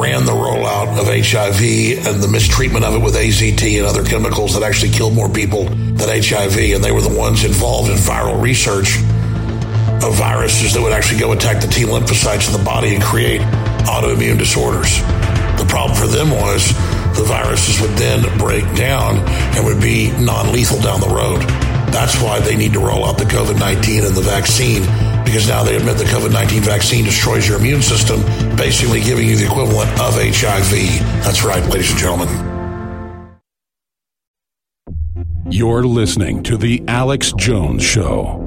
ran the rollout of HIV and the mistreatment of it with AZT and other chemicals that actually killed more people than HIV. And they were the ones involved in viral research of viruses that would actually go attack the T lymphocytes in the body and create autoimmune disorders. The problem for them was the viruses would then break down and would be non lethal down the road. That's why they need to roll out the COVID 19 and the vaccine because now they admit the COVID 19 vaccine destroys your immune system, basically giving you the equivalent of HIV. That's right, ladies and gentlemen. You're listening to The Alex Jones Show.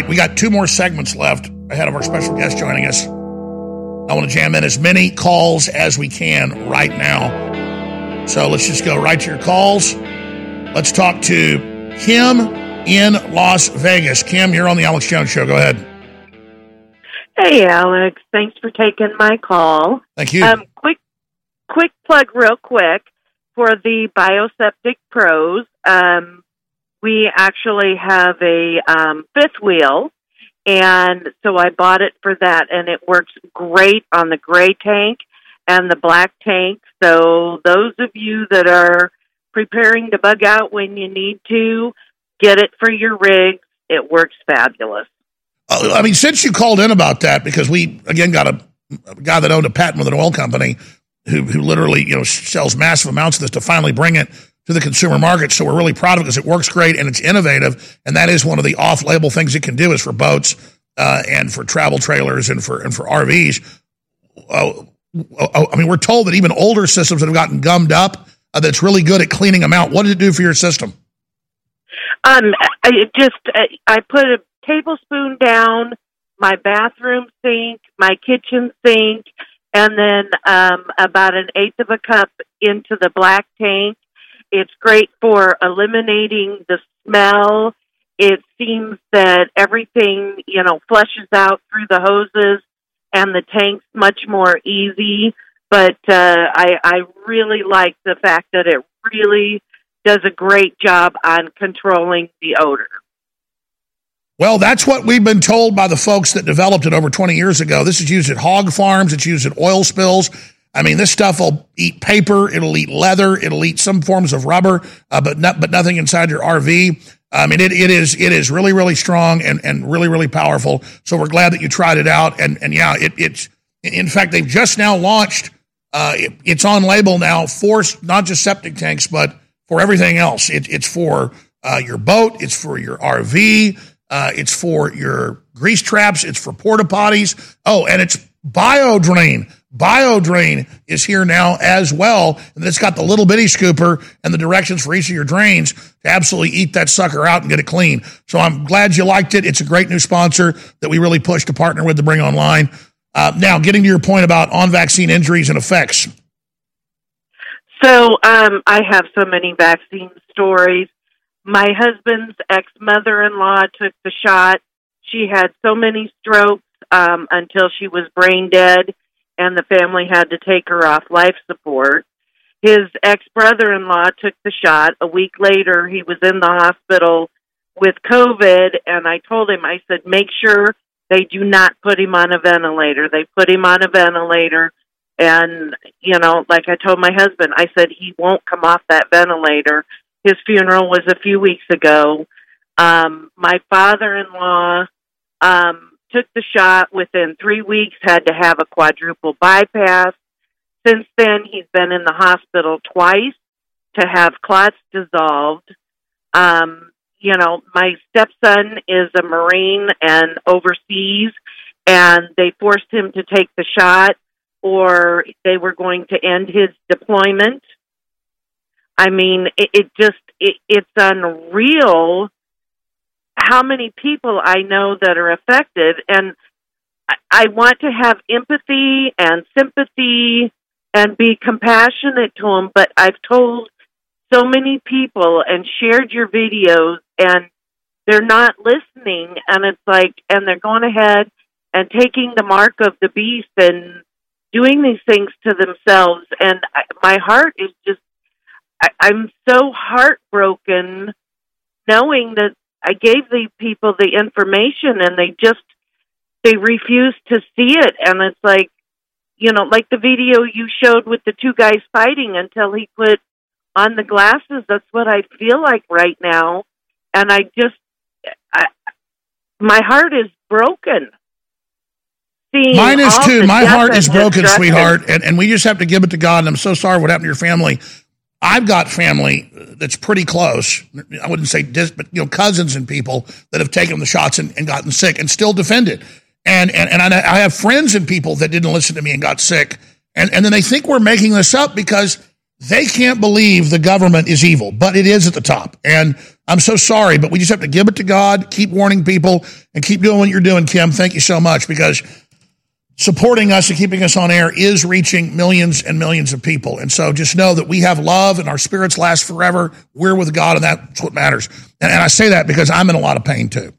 Right, we got two more segments left ahead of our special guest joining us. I want to jam in as many calls as we can right now. So let's just go right to your calls. Let's talk to Kim in Las Vegas. Kim, you're on the Alex Jones Show. Go ahead. Hey, Alex. Thanks for taking my call. Thank you. Um, quick, quick plug, real quick, for the Bioseptic Pros. Um, we actually have a um, fifth wheel, and so I bought it for that, and it works great on the gray tank and the black tank. So those of you that are preparing to bug out when you need to, get it for your rig. It works fabulous. Uh, I mean, since you called in about that, because we again got a, a guy that owned a patent with an oil company who who literally you know sells massive amounts of this to finally bring it to the consumer market. So we're really proud of it because it works great and it's innovative, and that is one of the off-label things it can do is for boats uh, and for travel trailers and for and for RVs. Uh, uh, I mean, we're told that even older systems that have gotten gummed up, uh, that's really good at cleaning them out. What did it do for your system? Um, I just I, I put a tablespoon down my bathroom sink, my kitchen sink, and then um, about an eighth of a cup into the black tank. It's great for eliminating the smell. It seems that everything, you know, flushes out through the hoses and the tank's much more easy. But uh, I, I really like the fact that it really does a great job on controlling the odor. Well, that's what we've been told by the folks that developed it over 20 years ago. This is used at hog farms, it's used at oil spills. I mean, this stuff will eat paper, it'll eat leather, it'll eat some forms of rubber, uh, but not, but nothing inside your RV. I mean, it, it is it is really really strong and, and really really powerful. So we're glad that you tried it out. And and yeah, it, it's in fact they've just now launched. Uh, it, it's on label now for not just septic tanks, but for everything else. It, it's for uh, your boat. It's for your RV. Uh, it's for your grease traps. It's for porta potties. Oh, and it's BioDrain. BioDrain is here now as well. And it's got the little bitty scooper and the directions for each of your drains to absolutely eat that sucker out and get it clean. So I'm glad you liked it. It's a great new sponsor that we really push to partner with to bring online. Uh, now, getting to your point about on vaccine injuries and effects. So um, I have so many vaccine stories. My husband's ex mother in law took the shot. She had so many strokes um, until she was brain dead, and the family had to take her off life support. His ex brother in law took the shot. A week later, he was in the hospital with COVID, and I told him, I said, make sure they do not put him on a ventilator. They put him on a ventilator and, you know, like I told my husband, I said he won't come off that ventilator. His funeral was a few weeks ago. Um, my father in law um, took the shot within three weeks, had to have a quadruple bypass. Since then, he's been in the hospital twice to have clots dissolved. Um, you know, my stepson is a Marine and overseas, and they forced him to take the shot or they were going to end his deployment. I mean, it, it just it, it's unreal how many people I know that are affected, and I, want to have empathy and sympathy and be compassionate to them. But I've told so many people and shared your videos, and they're not listening, and it's like, and they're going ahead and taking the mark of the beast and doing these things to themselves. And I, my heart is just, I, I'm so heartbroken knowing that I gave the people the information and they just, they refuse to see it. And it's like, you know, like the video you showed with the two guys fighting until he put on the glasses. That's what I feel like right now. And I just, I, my heart is broken seeing Mine is too. My heart is broken, destruction. sweetheart, and, and we just have to give it to God. And I'm so sorry what happened to your family. I've got family that's pretty close. I wouldn't say dis, but you know, cousins and people that have taken the shots and, and gotten sick and still defended. And and and I, I have friends and people that didn't listen to me and got sick. And and then they think we're making this up because they can't believe the government is evil, but it is at the top. And I'm so sorry, but we just have to give it to God, keep warning people, and keep doing what you're doing, Kim. Thank you so much because supporting us and keeping us on air is reaching millions and millions of people. And so just know that we have love and our spirits last forever. We're with God, and that's what matters. And, I say that because I'm in a lot of pain too.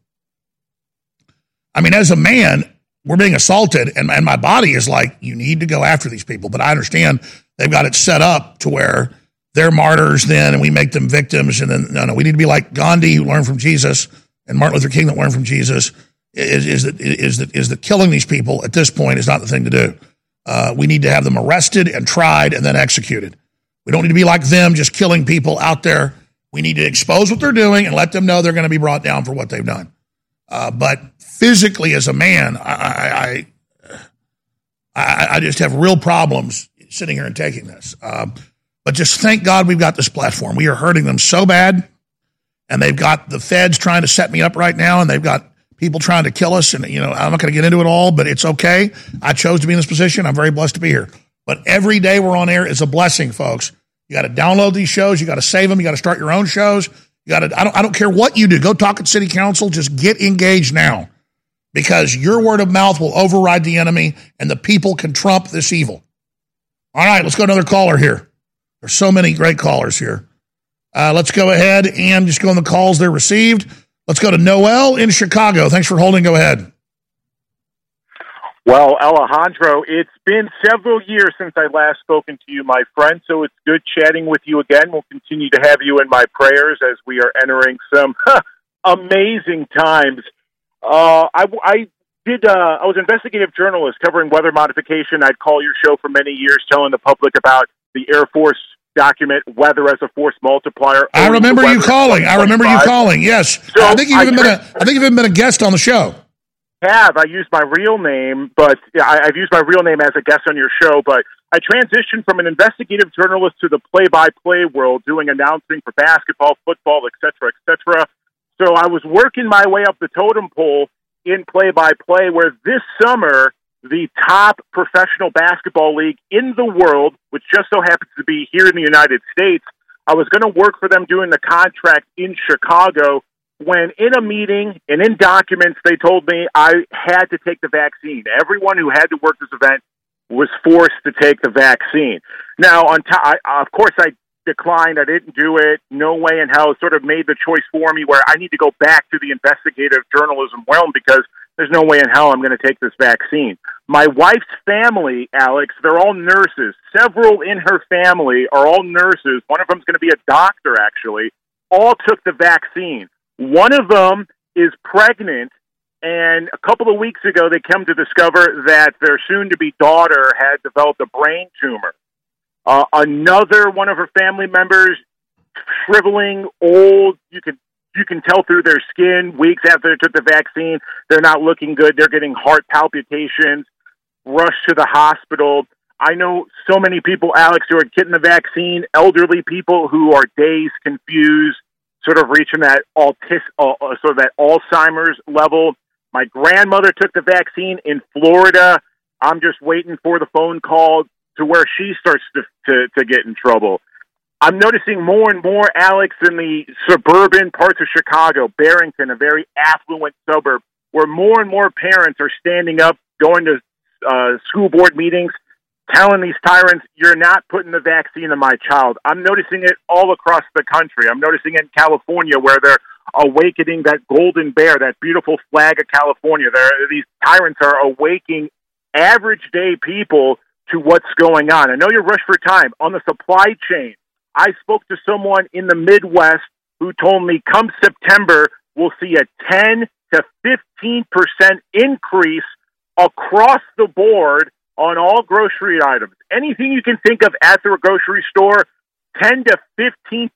I mean, as a man, we're being assaulted, and, and my body is like, you need to go after these people. But I understand they've got it set up to where they're martyrs then, and we make them victims. And then, no, no, we need to be like Gandhi, who learned from Jesus, and Martin Luther King, that learned from Jesus is, is that is that is that killing these people at this point is not the thing to do. Uh, we need to have them arrested and tried and then executed. We don't need to be like them, just killing people out there. We need to expose what they're doing and let them know they're going to be brought down for what they've done. Uh, but physically, as a man, I, I, I, I just have real problems sitting here and taking this. Um, but just thank God we've got this platform. We are hurting them so bad, and they've got the feds trying to set me up right now, and they've got people trying to kill us. And, you know, I'm not going to get into it all, but it's okay. I chose to be in this position. I'm very blessed to be here. But every day we're on air is a blessing, folks. You got to download these shows. You got to save them. You got to start your own shows. You got to, I don't, I don't care what you do. Go talk at city council. Just get engaged now because your word of mouth will override the enemy and the people can trump this evil. All right, let's go another caller here. There's so many great callers here. Uh, let's go ahead and just go on the calls they're received. Let's go to Noel in Chicago. Thanks for holding. Go ahead. Well, Alejandro, it's been several years since I last spoken to you, my friend. So it's good chatting with you again. We'll continue to have you in my prayers as we are entering some <laughs> amazing times. Uh, I, I did. Uh, I was investigative journalist covering weather modification. I'd call your show for many years, telling the public about the Air Force document weather as a force multiplier. I remember you calling. I remember you calling. Yes, So I think you've I even been a. think you've even been a guest on the show. have. I used my real name, but yeah, I, I've used my real name as a guest on your show. But I transitioned from an investigative journalist to the play-by-play world, doing announcing for basketball, football, etc., cetera, et cetera. So I was working my way up the totem pole in play-by-play. Where this summer, the top professional basketball league in the world, which just so happens to be here in the United States, I was going to work for them doing the contract in Chicago when in a meeting and in documents they told me I had to take the vaccine. Everyone who had to work this event was forced to take the vaccine. Now, on top, I, of course, I declined. I didn't do it. No way in hell. Sort of made the choice for me where I need to go back to the investigative journalism realm because there's no way in hell I'm going to take this vaccine. My wife's family, Alex, they're all nurses. Several in her family are all nurses. One of them's going to be a doctor, actually. All took the vaccine. One of them is pregnant, and a couple of weeks ago, they come to discover that their soon to be daughter had developed a brain tumor. Uh, another one of her family members, shriveling, old, you can you can tell through their skin weeks after they took the vaccine, they're not looking good. They're getting heart palpitations, rushed to the hospital. I know so many people, Alex, who are getting the vaccine, elderly people who are dazed, confused, sort of reaching that autis, uh, uh, sort of that Alzheimer's level. My grandmother took the vaccine in Florida. I'm just waiting for the phone call to where she starts to, to, to get in trouble. I'm noticing more and more, Alex, in the suburban parts of Chicago, Barrington, a very affluent suburb, where more and more parents are standing up, going to uh, school board meetings, telling these tyrants, you're not putting the vaccine in my child. I'm noticing it all across the country. I'm noticing it in California where they're awakening that golden bear, that beautiful flag of California. There, these tyrants are awaking average day people to what's going on. I know you're rushed for time on the supply chain. I spoke to someone in the Midwest who told me come September, we'll see a 10 to 15% increase across the board on all grocery items. Anything you can think of at the grocery store, 10 to 15%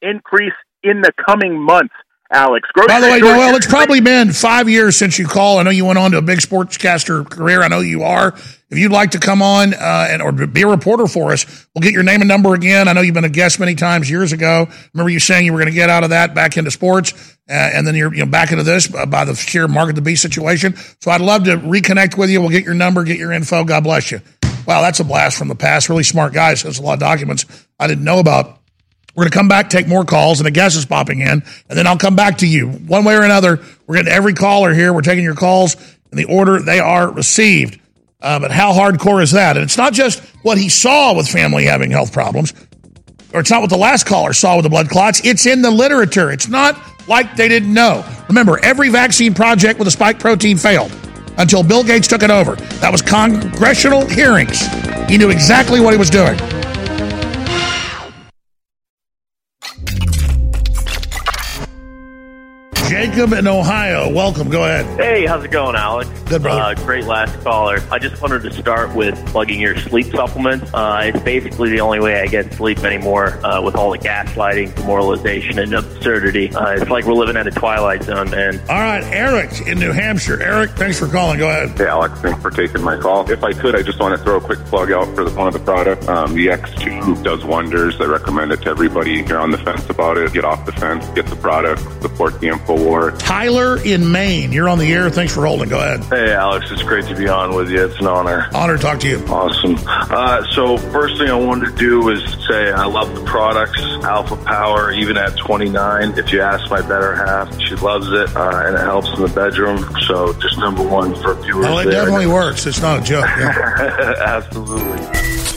increase in the coming months. Alex, grocery By the way, Noel, it's probably been five years since you called. I know you went on to a big sportscaster career. I know you are. If you'd like to come on uh, and or be a reporter for us, we'll get your name and number again. I know you've been a guest many times years ago. Remember you saying you were going to get out of that back into sports, uh, and then you're you know back into this uh, by the sheer market the beast situation. So I'd love to reconnect with you. We'll get your number, get your info. God bless you. Wow, that's a blast from the past. Really smart guy. Says a lot of documents I didn't know about. We're going to come back, take more calls, and a guest is popping in, and then I'll come back to you. One way or another, we're getting every caller here. We're taking your calls in the order they are received. Uh, but how hardcore is that? And it's not just what he saw with family having health problems, or it's not what the last caller saw with the blood clots. It's in the literature. It's not like they didn't know. Remember, every vaccine project with a spike protein failed until Bill Gates took it over. That was congressional hearings. He knew exactly what he was doing. Jacob in Ohio, welcome. Go ahead. Hey, how's it going, Alex? Good, brother. Uh, great last caller. I just wanted to start with plugging your sleep supplement. Uh, it's basically the only way I get sleep anymore uh, with all the gaslighting, demoralization, and absurdity. Uh, it's like we're living in a twilight zone, man. All right, Eric in New Hampshire. Eric, thanks for calling. Go ahead. Hey, Alex, thanks for taking my call. If I could, I just want to throw a quick plug out for the, one of the products. Um, the X2 does wonders. I recommend it to everybody. If you're on the fence about it, get off the fence, get the product, support the Tyler in Maine, you're on the air. Thanks for holding. Go ahead. Hey, Alex, it's great to be on with you. It's an honor. Honor to talk to you. Awesome. Uh, so, first thing I wanted to do is say I love the products, Alpha Power, even at 29. If you ask my better half, she loves it, uh, and it helps in the bedroom. So, just number one for viewers. Well, it there. definitely works. It's not a joke. Yeah. <laughs> Absolutely.